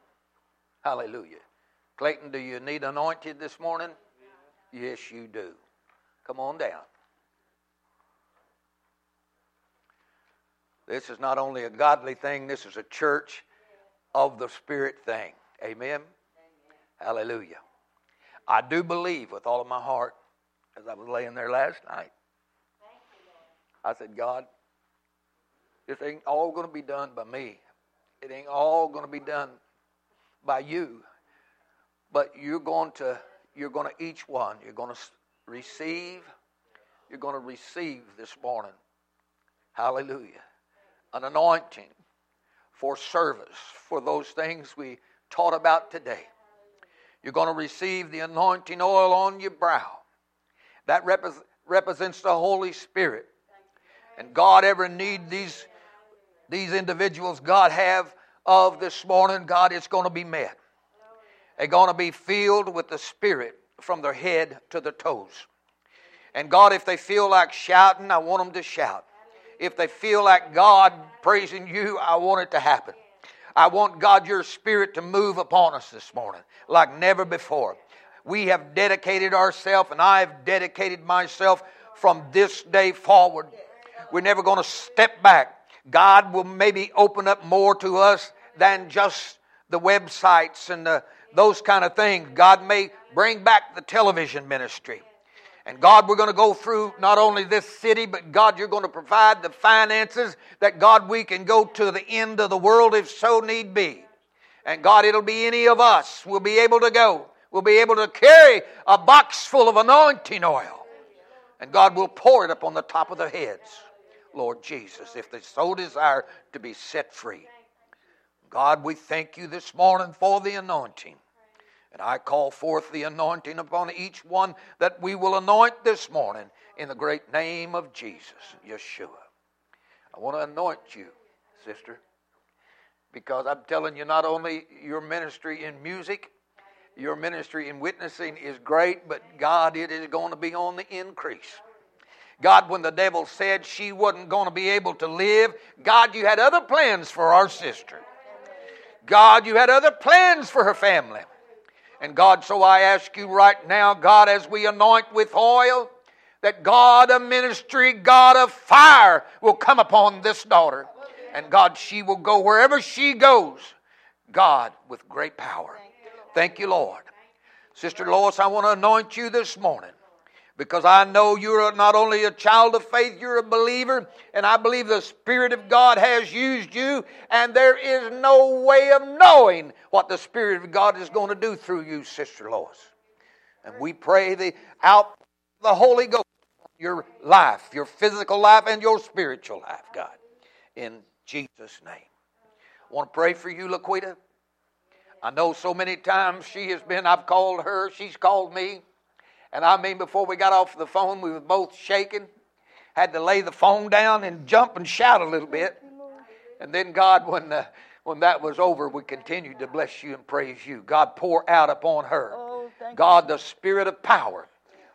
Speaker 1: Hallelujah. Clayton, do you need anointed this morning? Yes, you do. Come on down. This is not only a godly thing, this is a church of the Spirit thing. Amen? Amen. Hallelujah. I do believe with all of my heart, as I was laying there last night, I said, God, this ain't all going to be done by me. It ain't all going to be done by you. But you're going to, you're going to each one, you're going to receive, you're going to receive this morning. Hallelujah. An anointing for service, for those things we taught about today. You're going to receive the anointing oil on your brow. That repre- represents the Holy Spirit. And God ever need these, these individuals God have of this morning, God, it's going to be met. They're going to be filled with the Spirit from their head to their toes. And God, if they feel like shouting, I want them to shout. If they feel like God praising you, I want it to happen. I want God, your Spirit, to move upon us this morning like never before. We have dedicated ourselves, and I have dedicated myself from this day forward. We're never going to step back. God will maybe open up more to us than just the websites and the those kind of things. God may bring back the television ministry. And God, we're going to go through not only this city, but God, you're going to provide the finances that God, we can go to the end of the world if so need be. And God, it'll be any of us. We'll be able to go. We'll be able to carry a box full of anointing oil. And God will pour it upon the top of their heads, Lord Jesus, if they so desire to be set free. God, we thank you this morning for the anointing. And I call forth the anointing upon each one that we will anoint this morning in the great name of Jesus, Yeshua. I want to anoint you, sister, because I'm telling you, not only your ministry in music, your ministry in witnessing is great, but God, it is going to be on the increase. God, when the devil said she wasn't going to be able to live, God, you had other plans for our sister. God, you had other plans for her family. And God, so I ask you right now, God, as we anoint with oil, that God of ministry, God of fire, will come upon this daughter. And God, she will go wherever she goes, God, with great power. Thank you, Lord. Sister Lois, I want to anoint you this morning because I know you're not only a child of faith, you're a believer, and I believe the Spirit of God has used you, and there is no way of knowing what the Spirit of God is going to do through you, Sister Lois. And we pray the out the Holy Ghost your life, your physical life and your spiritual life, God. In Jesus' name. I want to pray for you, Laquita. I know so many times she has been, I've called her, she's called me. And I mean, before we got off the phone, we were both shaking, had to lay the phone down and jump and shout a little bit. And then, God, when, uh, when that was over, we continued to bless you and praise you. God, pour out upon her. God, the spirit of power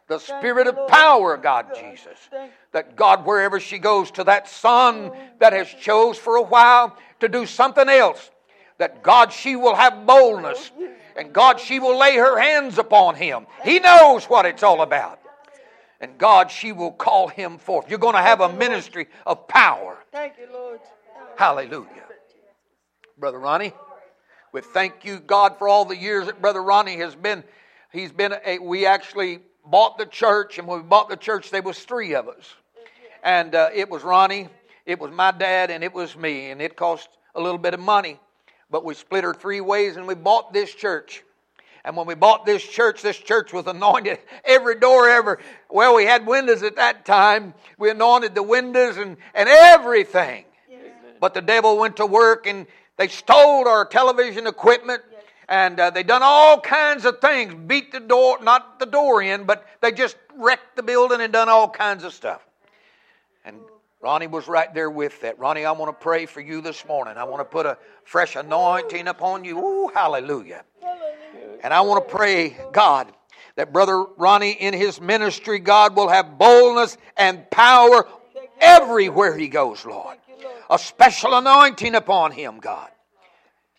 Speaker 1: the spirit of power, God Jesus. That God, wherever she goes, to that son that has chose for a while to do something else, that God, she will have boldness. And God, she will lay her hands upon him. He knows what it's all about. And God, she will call him forth. You're going to have a ministry of power.
Speaker 7: Thank you, Lord.
Speaker 1: Hallelujah. Brother Ronnie, we thank you, God, for all the years that Brother Ronnie has been. He's been a, we actually bought the church, and when we bought the church, there was three of us. And uh, it was Ronnie, it was my dad, and it was me, and it cost a little bit of money. But we split her three ways, and we bought this church. And when we bought this church, this church was anointed [laughs] every door ever. Well, we had windows at that time. We anointed the windows and, and everything. But the devil went to work and they stole our television equipment and uh, they done all kinds of things beat the door not the door in but they just wrecked the building and done all kinds of stuff ronnie was right there with that ronnie i want to pray for you this morning i want to put a fresh anointing upon you Ooh, hallelujah and i want to pray god that brother ronnie in his ministry god will have boldness and power everywhere he goes lord a special anointing upon him god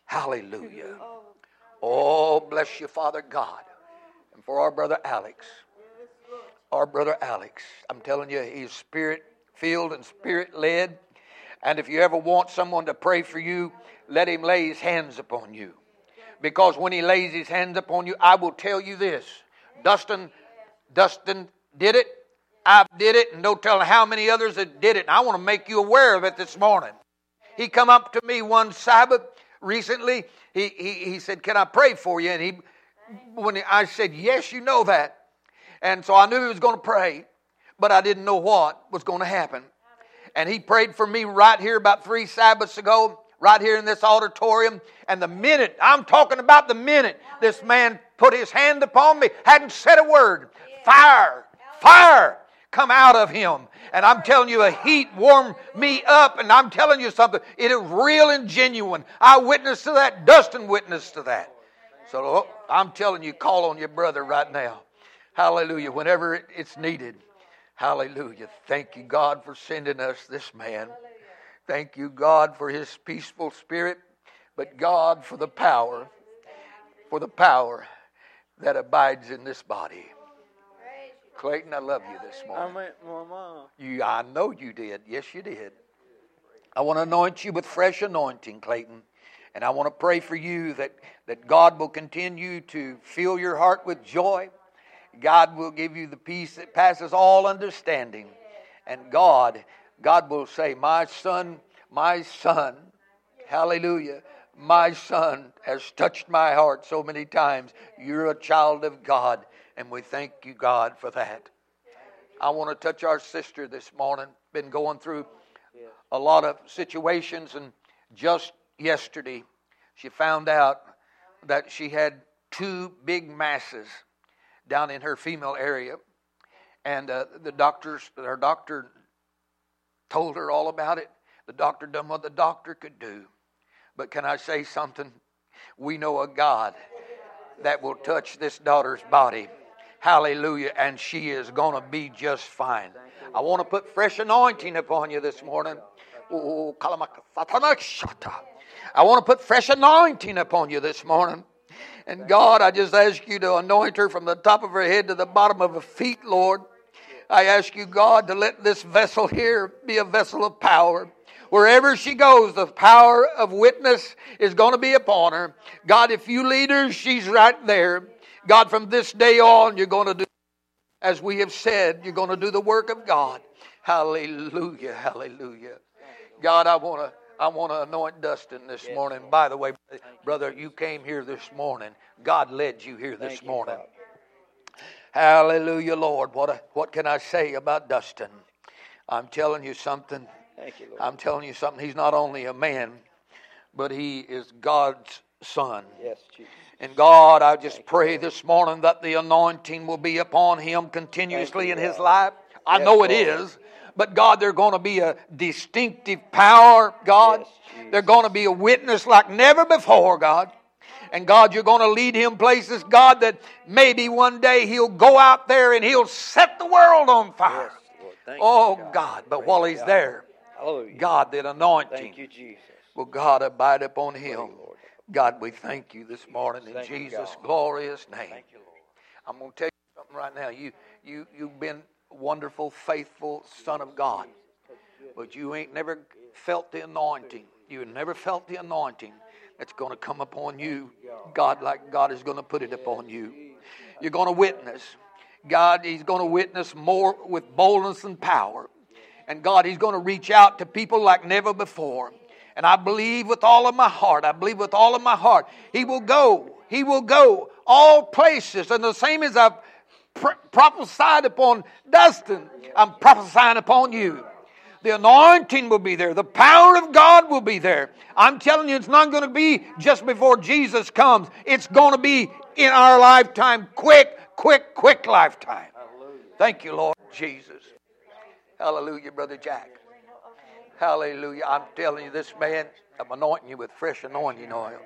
Speaker 1: hallelujah Oh, bless you, Father God. And for our brother Alex. Our brother Alex. I'm telling you, he's spirit filled and spirit led. And if you ever want someone to pray for you, let him lay his hands upon you. Because when he lays his hands upon you, I will tell you this. Dustin, Dustin did it. I did it, and no telling how many others that did it. And I want to make you aware of it this morning. He come up to me one Sabbath recently, he, he, he said, Can I pray for you? And he, when he, I said, Yes, you know that. And so I knew he was going to pray, but I didn't know what was going to happen. And he prayed for me right here about three Sabbaths ago, right here in this auditorium. And the minute, I'm talking about the minute, this man put his hand upon me, hadn't said a word. Fire, fire come out of him. And I'm telling you, a heat warmed me up. And I'm telling you something, it is real and genuine. I witnessed to that. Dustin witnessed to that. So oh, I'm telling you, call on your brother right now. Hallelujah. Whenever it's needed. Hallelujah. Thank you, God, for sending us this man. Thank you, God, for his peaceful spirit. But God, for the power, for the power that abides in this body. Clayton, I love you this morning.
Speaker 5: went, Mama.
Speaker 1: You, I know you did. Yes, you did. I want to anoint you with fresh anointing, Clayton. And I want to pray for you that, that God will continue to fill your heart with joy. God will give you the peace that passes all understanding. And God, God will say, My son, my son, hallelujah, my son has touched my heart so many times. You're a child of God. And we thank you, God, for that. I want to touch our sister this morning. Been going through a lot of situations, and just yesterday, she found out that she had two big masses down in her female area, and uh, the doctors, her doctor, told her all about it. The doctor done what the doctor could do, but can I say something? We know a God that will touch this daughter's body Hallelujah. And she is going to be just fine. I want to put fresh anointing upon you this morning. I want to put fresh anointing upon you this morning. And God, I just ask you to anoint her from the top of her head to the bottom of her feet, Lord. I ask you, God, to let this vessel here be a vessel of power. Wherever she goes, the power of witness is going to be upon her. God, if you lead her, she's right there. God, from this day on, you're going to do, as we have said, you're going to do the work of God. Hallelujah, hallelujah. God, I want to. I want to anoint Dustin this morning. By the way, brother, you came here this morning. God led you here this morning. Hallelujah, Lord. What, a, what can I say about Dustin? I'm telling you something.
Speaker 5: Thank you, Lord.
Speaker 1: I'm telling you something. He's not only a man, but he is God's son.
Speaker 5: Yes, Jesus.
Speaker 1: And God, I just pray this morning that the anointing will be upon him continuously in his life. I
Speaker 5: Yes,
Speaker 1: know it
Speaker 5: Lord.
Speaker 1: is. But God, they're going to be a distinctive power, God.
Speaker 5: Yes.
Speaker 1: There's going to be a witness like never before, God. And God, you're going to lead him places, God, that maybe one day he'll go out there and he'll set the world on fire.
Speaker 5: Yes.
Speaker 1: Oh,
Speaker 5: you,
Speaker 1: God. But
Speaker 5: Praise
Speaker 1: while he's
Speaker 5: God.
Speaker 1: there,
Speaker 5: Hallelujah.
Speaker 1: God, that anointing
Speaker 5: Thank you, Jesus.
Speaker 1: will God abide upon him. God, we thank you this morning in
Speaker 5: Thank you,
Speaker 1: Jesus'
Speaker 5: God.
Speaker 1: glorious name.
Speaker 5: Thank you, Lord.
Speaker 1: I'm going to tell you something right now. You, you, you've been wonderful, faithful son of God, but you ain't never felt the anointing. You never felt the anointing that's going to come upon you. God, like God is going to put it upon you. You're going to witness. God, He's going to witness more with boldness and power. And God, He's going to reach out to people like never before. And I believe with all of my heart, I believe with all of my heart, He will go. He will go all places. And the same as I've pr- prophesied upon Dustin, I'm prophesying upon you. The anointing will be there. The power of God will be there. I'm telling you, it's not going to be just before Jesus comes. It's going to be in our lifetime. Quick, quick, quick lifetime. Thank you, Lord Jesus. Hallelujah, Brother Jack. Hallelujah. I'm telling you, this man, I'm anointing you with fresh anointing oil.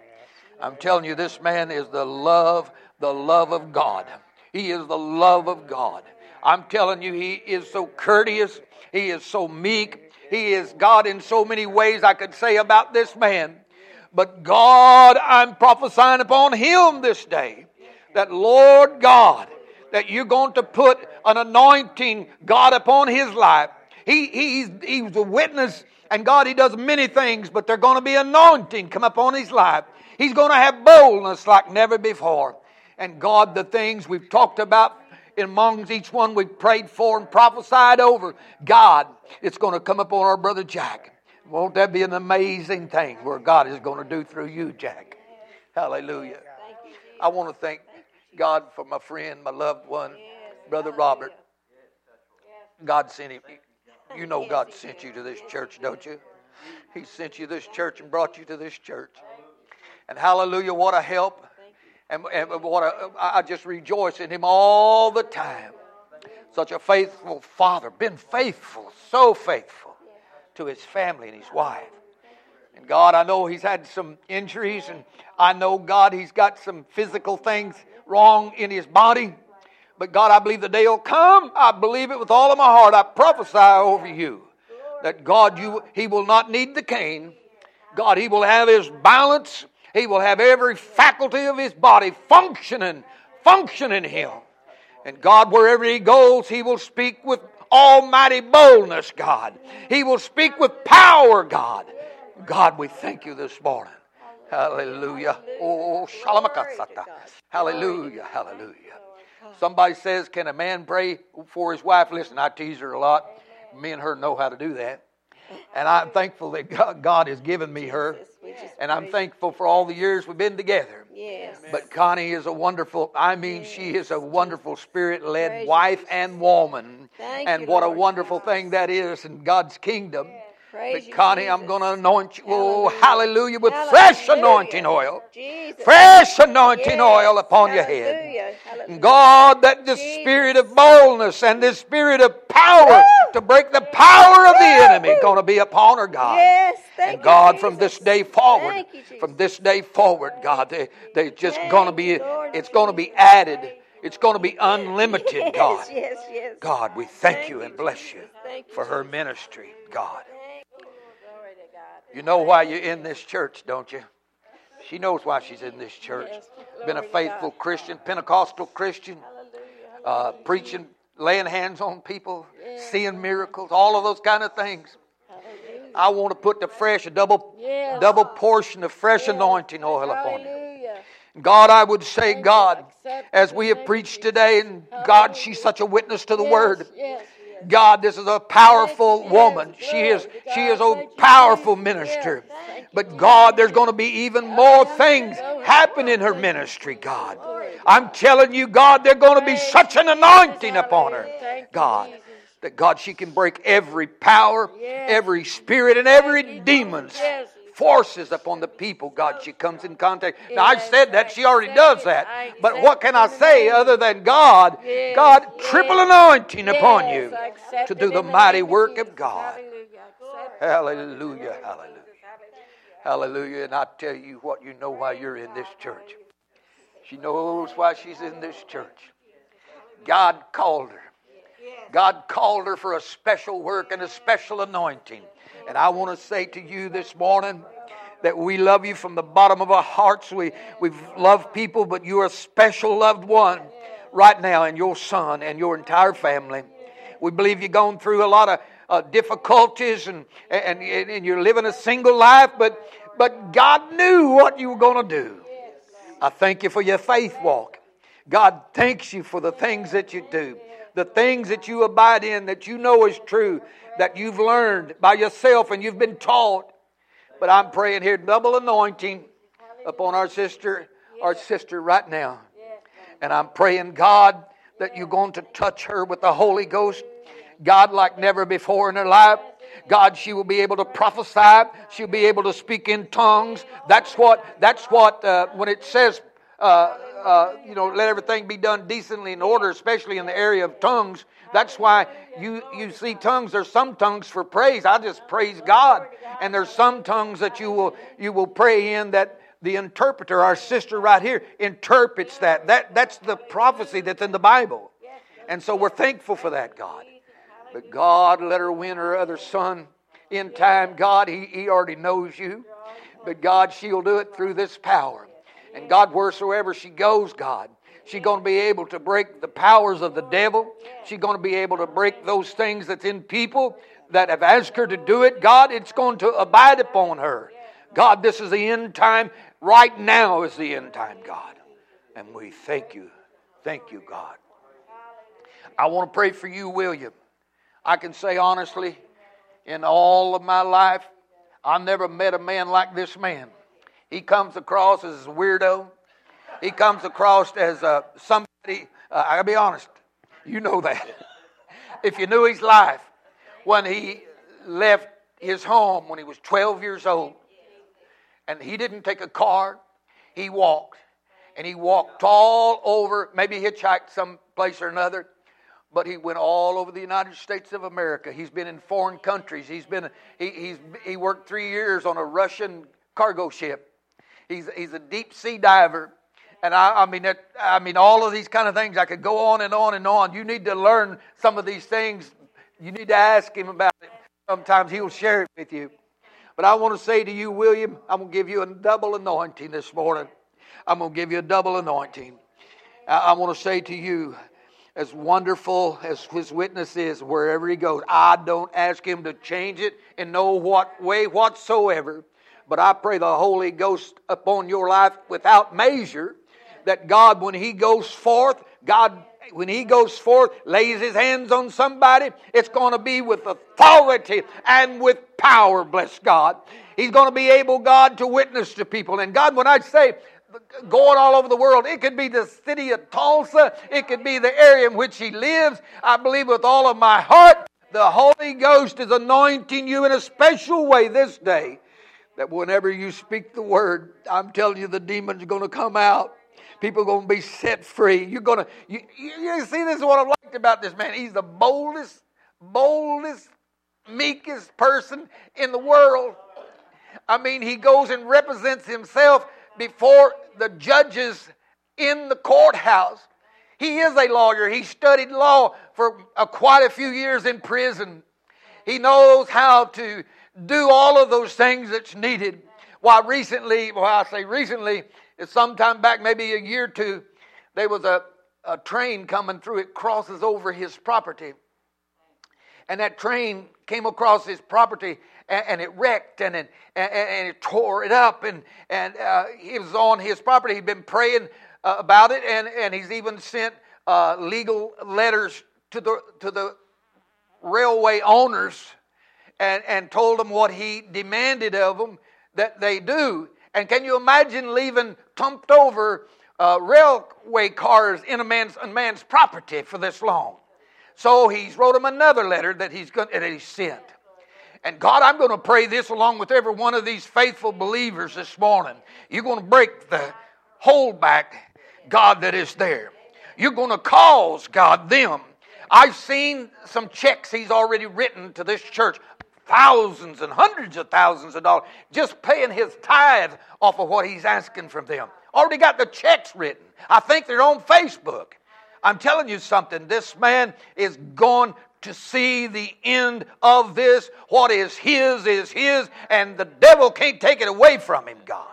Speaker 1: I'm telling you, this man is the love, the love of God. He is the love of God. I'm telling you, he is so courteous. He is so meek. He is God in so many ways I could say about this man. But God, I'm prophesying upon him this day that, Lord God, that you're going to put an anointing, God, upon his life. He, he's, he's a witness, and God, he does many things, but they're going to be anointing come upon his life. He's going to have boldness like never before. And God, the things we've talked about amongst each one we've prayed for and prophesied over, God, it's going to come upon our brother Jack. Won't that be an amazing thing where God is going to do through you, Jack? Hallelujah. I want to thank God for my friend, my loved one, Brother Robert. God sent him. You know God sent you to this church, don't you? He sent you this church and brought you to this church. And hallelujah, what a help. And, and what I just rejoice in him all the time. Such a faithful father, been faithful, so faithful to his family and his wife. And God, I know he's had some injuries, and I know, God, he's got some physical things wrong in his body. But God, I believe the day will come. I believe it with all of my heart. I prophesy over you that God, you he will not need the cane. God, he will have his balance. He will have every faculty of his body functioning, functioning in him. And God, wherever he goes, he will speak with almighty boldness, God. He will speak with power, God. God, we thank you this morning. Hallelujah. Oh, shalamakasata. Hallelujah. Hallelujah. Somebody says, Can a man pray for his wife? Listen, I tease her a lot. Me and her know how to do that. And I'm thankful that God- has given me her. And I'm thankful for all the years we've been together.
Speaker 7: Yes.
Speaker 1: But Connie is a wonderful, I mean, she is a wonderful spirit led wife and woman. And what a wonderful thing that is in God's kingdom.
Speaker 7: Praise
Speaker 1: But Connie, I'm going to anoint you, oh,
Speaker 7: Hallelujah.
Speaker 1: hallelujah, with fresh anointing oil.
Speaker 7: Jesus.
Speaker 1: Fresh anointing
Speaker 7: Yes.
Speaker 1: oil upon your head.
Speaker 7: Hallelujah. Hallelujah.
Speaker 1: And God, that the spirit of boldness and the spirit of power to break the power of the enemy going to be upon her, God.
Speaker 7: Yes. Thank
Speaker 1: And
Speaker 7: you,
Speaker 1: God, from this day forward,
Speaker 7: Thank you, Jesus.
Speaker 1: from this day forward, God, they they're just
Speaker 7: Thank
Speaker 1: going to be,
Speaker 7: Lord
Speaker 1: it's going to be added. It's going to be [laughs] unlimited,
Speaker 7: Yes,
Speaker 1: God.
Speaker 7: Yes, yes.
Speaker 1: God, we thank,
Speaker 7: Thank
Speaker 1: you
Speaker 7: you,
Speaker 1: and bless you
Speaker 7: you,
Speaker 1: for her ministry, God.
Speaker 7: You. Glory to God.
Speaker 1: You know why you're in this church, don't you? She knows why she's in this church. Been a faithful Christian, Pentecostal Christian, uh, preaching, laying hands on people,
Speaker 7: Yes.
Speaker 1: seeing miracles, all of those kind of things.
Speaker 7: Hallelujah.
Speaker 1: I want to put the fresh, a double,
Speaker 7: Yes.
Speaker 1: double portion of fresh
Speaker 7: Yes.
Speaker 1: anointing oil upon you. God, I would say, God, as we have preached today, and God, she's such a witness to the
Speaker 7: Yes,
Speaker 1: word. God, this is a powerful woman. She is she is a powerful minister.
Speaker 7: Yes, thank you,
Speaker 1: But God, there's going to be even more things happen in her ministry, God. I'm telling you, God, there's going to be such an anointing upon her. God, that God, she can break every power, every spirit, and every demon's. Forces upon the people, God, she comes in contact. Now,
Speaker 7: I've
Speaker 1: said that, she already does that. But what can I
Speaker 7: it in the
Speaker 1: say other than God, God, triple anointing upon you to do the mighty work of God.
Speaker 7: Hallelujah. I accept it.
Speaker 1: Hallelujah, hallelujah. Hallelujah. And I tell you what, you know why you're in this church. She knows why she's in this church. God called her. God called her for a special work and a special anointing. And I want to say to you this morning that we love you from the bottom of our hearts. We, we love people, but you're a special loved one right now, and your son and your entire family. We believe you've gone through a lot of uh, difficulties and, and, and you're living a single life, but, but God knew what you were going to do. I thank you for your faith walk. God thanks you for the things that you do, the things that you abide in that you know is true, that you've learned by yourself and you've been taught. But I'm praying here double anointing upon our sister, our sister right now. And I'm praying, God, that you're going to touch her with the Holy Ghost. God, like never before in her life. God, she will be able to prophesy. She'll be able to speak in tongues. That's what, that's what, uh, when it says, uh, uh, you know, let everything be done decently in order, especially in the area of tongues. That's why you, you see tongues. There's some tongues for praise. I just praise God. And there's some tongues that you will, you will pray in that the interpreter, our sister right here, interprets that. that. That's the prophecy that's in the Bible. And so we're thankful for that, God. But God, let her win her other son in time. God, he, he already knows you. But God, she'll do it through this power. And God, wheresoever she goes, God, she's going to be able to break the powers of the devil. She's going to be able to break those things that's in people that have asked her to do it. God, it's going to abide upon her. God, this is the end time. Right now is the end time, God. And we thank you. Thank you, God. I want to pray for you, William. I can say honestly, in all of my life, I never met a man like this man. He comes across as a weirdo. He comes across as uh, somebody, uh, I'll be honest, you know that. [laughs] if you knew his life, when he left his home when he was 12 years old, and he didn't take a car, he walked. And he walked all over, maybe hitchhiked some place or another, but he went all over the United States of America. He's been in foreign countries. He's been he, he's he worked three years on a Russian cargo ship. He's he's a deep sea diver, and I, I mean I mean all of these kind of things. I could go on and on and on. You need to learn some of these things. You need to ask him about it. Sometimes he'll share it with you. But I want to say to you, William, I'm going to give you a double anointing this morning. I'm going to give you a double anointing. I, I want to say to you, as wonderful as his witness is, wherever he goes, I don't ask him to change it in no what way whatsoever. But I pray the Holy Ghost upon your life without measure, that God, when he goes forth, God, when he goes forth, lays his hands on somebody, it's going to be with authority and with power, bless God. He's going to be able, God, to witness to people. And God, when I say going all over the world. It could be the city of Tulsa. It could be the area in which he lives. I believe with all of my heart, the Holy Ghost is anointing you in a special way this day. That whenever you speak the word, I'm telling you, the demons are going to come out. People are going to be set free. You're going to, you, you, see, this is what I liked about this man. He's the boldest, boldest, meekest person in the world. I mean, he goes and represents himself before the judges in the courthouse. He is a lawyer. He studied law for quite a few years in prison. He knows how to do all of those things that's needed. Why recently, well, I say recently, it's sometime back, maybe a year or two, there was a, a train coming through. It crosses over his property. And that train came across his property and, and it wrecked and it, and, and it tore it up. And, and uh, he was on his property. He'd been praying uh, about it, and, and he's even sent uh, legal letters to the, to the railway owners and, and told them what he demanded of them that they do. And can you imagine leaving tumped over uh, railway cars in a man's, a man's property for this long? So he's wrote him another letter that he's going, that he sent. And God, I'm going to pray this along with every one of these faithful believers this morning. You're going to break the holdback, God, that is there. You're going to cause, God, them. I've seen some checks he's already written to this church thousands and hundreds of thousands of dollars just paying his tithe off of what he's asking from them. Already got the checks written. I think they're on Facebook. I'm telling you something. This man is going to see the end of this. What is his is his, and the devil can't take it away from him, God.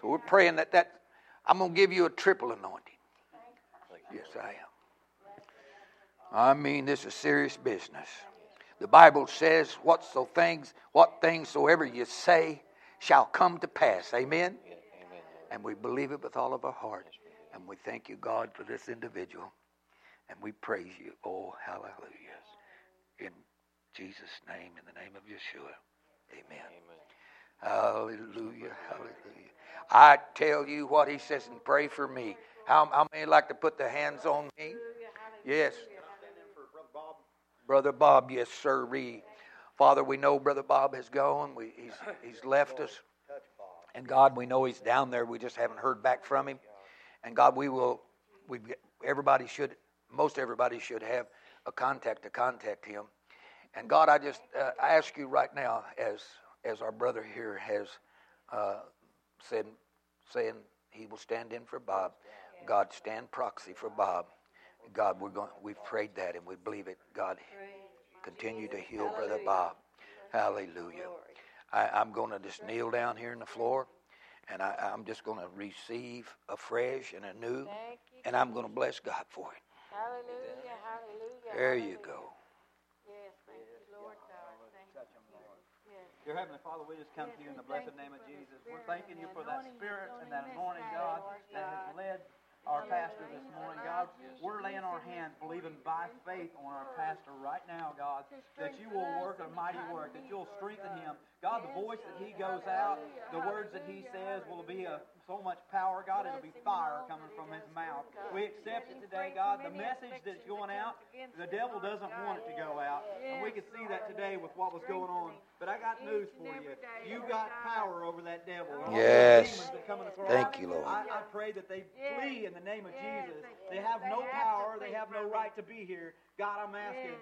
Speaker 1: So we're praying that that I'm going to give you a triple anointing. Yes, I am. I mean, this is serious business. The Bible says, "What so things, what things soever you say, shall come to pass." Amen. amen. And we believe it with all of our heart, and we thank you, God, for this individual, and we praise you. Oh, hallelujah! In Jesus' name, in the name of Yeshua, Amen. Hallelujah, hallelujah. I tell you what he says, and pray for me. How, how many like to put their hands on me? Yes. Brother Bob, yes, sir. Father, we know Brother Bob has gone. We, he's, he's left us. And God, we know he's down there. We just haven't heard back from him. And God, we will, we everybody should, most everybody should have a contact to contact him. And God, I just uh, I ask you right now, as as our brother here has uh, said, saying he will stand in for Bob. God, stand proxy for Bob. God, we're going. We've prayed that and we believe it. God, continue to heal Brother Bob. Hallelujah. I, I'm going to just kneel down here in the floor, and I, I'm just going to receive afresh and anew,
Speaker 7: Thank
Speaker 1: and I'm going to bless God for it.
Speaker 7: Hallelujah, hallelujah.
Speaker 1: There you go.
Speaker 7: Yes, thank you, Lord God. Thank you. Yes.
Speaker 2: Dear Heavenly Father, we just come to you in the blessed name of Jesus. We're thanking you for that spirit and that anointing, God, that has led our pastor this morning, God. We're laying our hands, believing by faith on our pastor right now, God, that you will work a mighty work, that you'll strengthen him. God, the voice that he goes out, the words that he says will be a, so much power, God, it'll be fire coming from his mouth. We accept it today, God. The message that's going out, the devil doesn't want it to go out. And we could see that today with what was going on. But I got news for you. You got power over that devil.
Speaker 1: Yes.
Speaker 2: demons that come across.
Speaker 1: Thank you, Lord.
Speaker 2: I, I pray that they flee in the name of Jesus. They have no power. They have no right to be here. God, I'm asking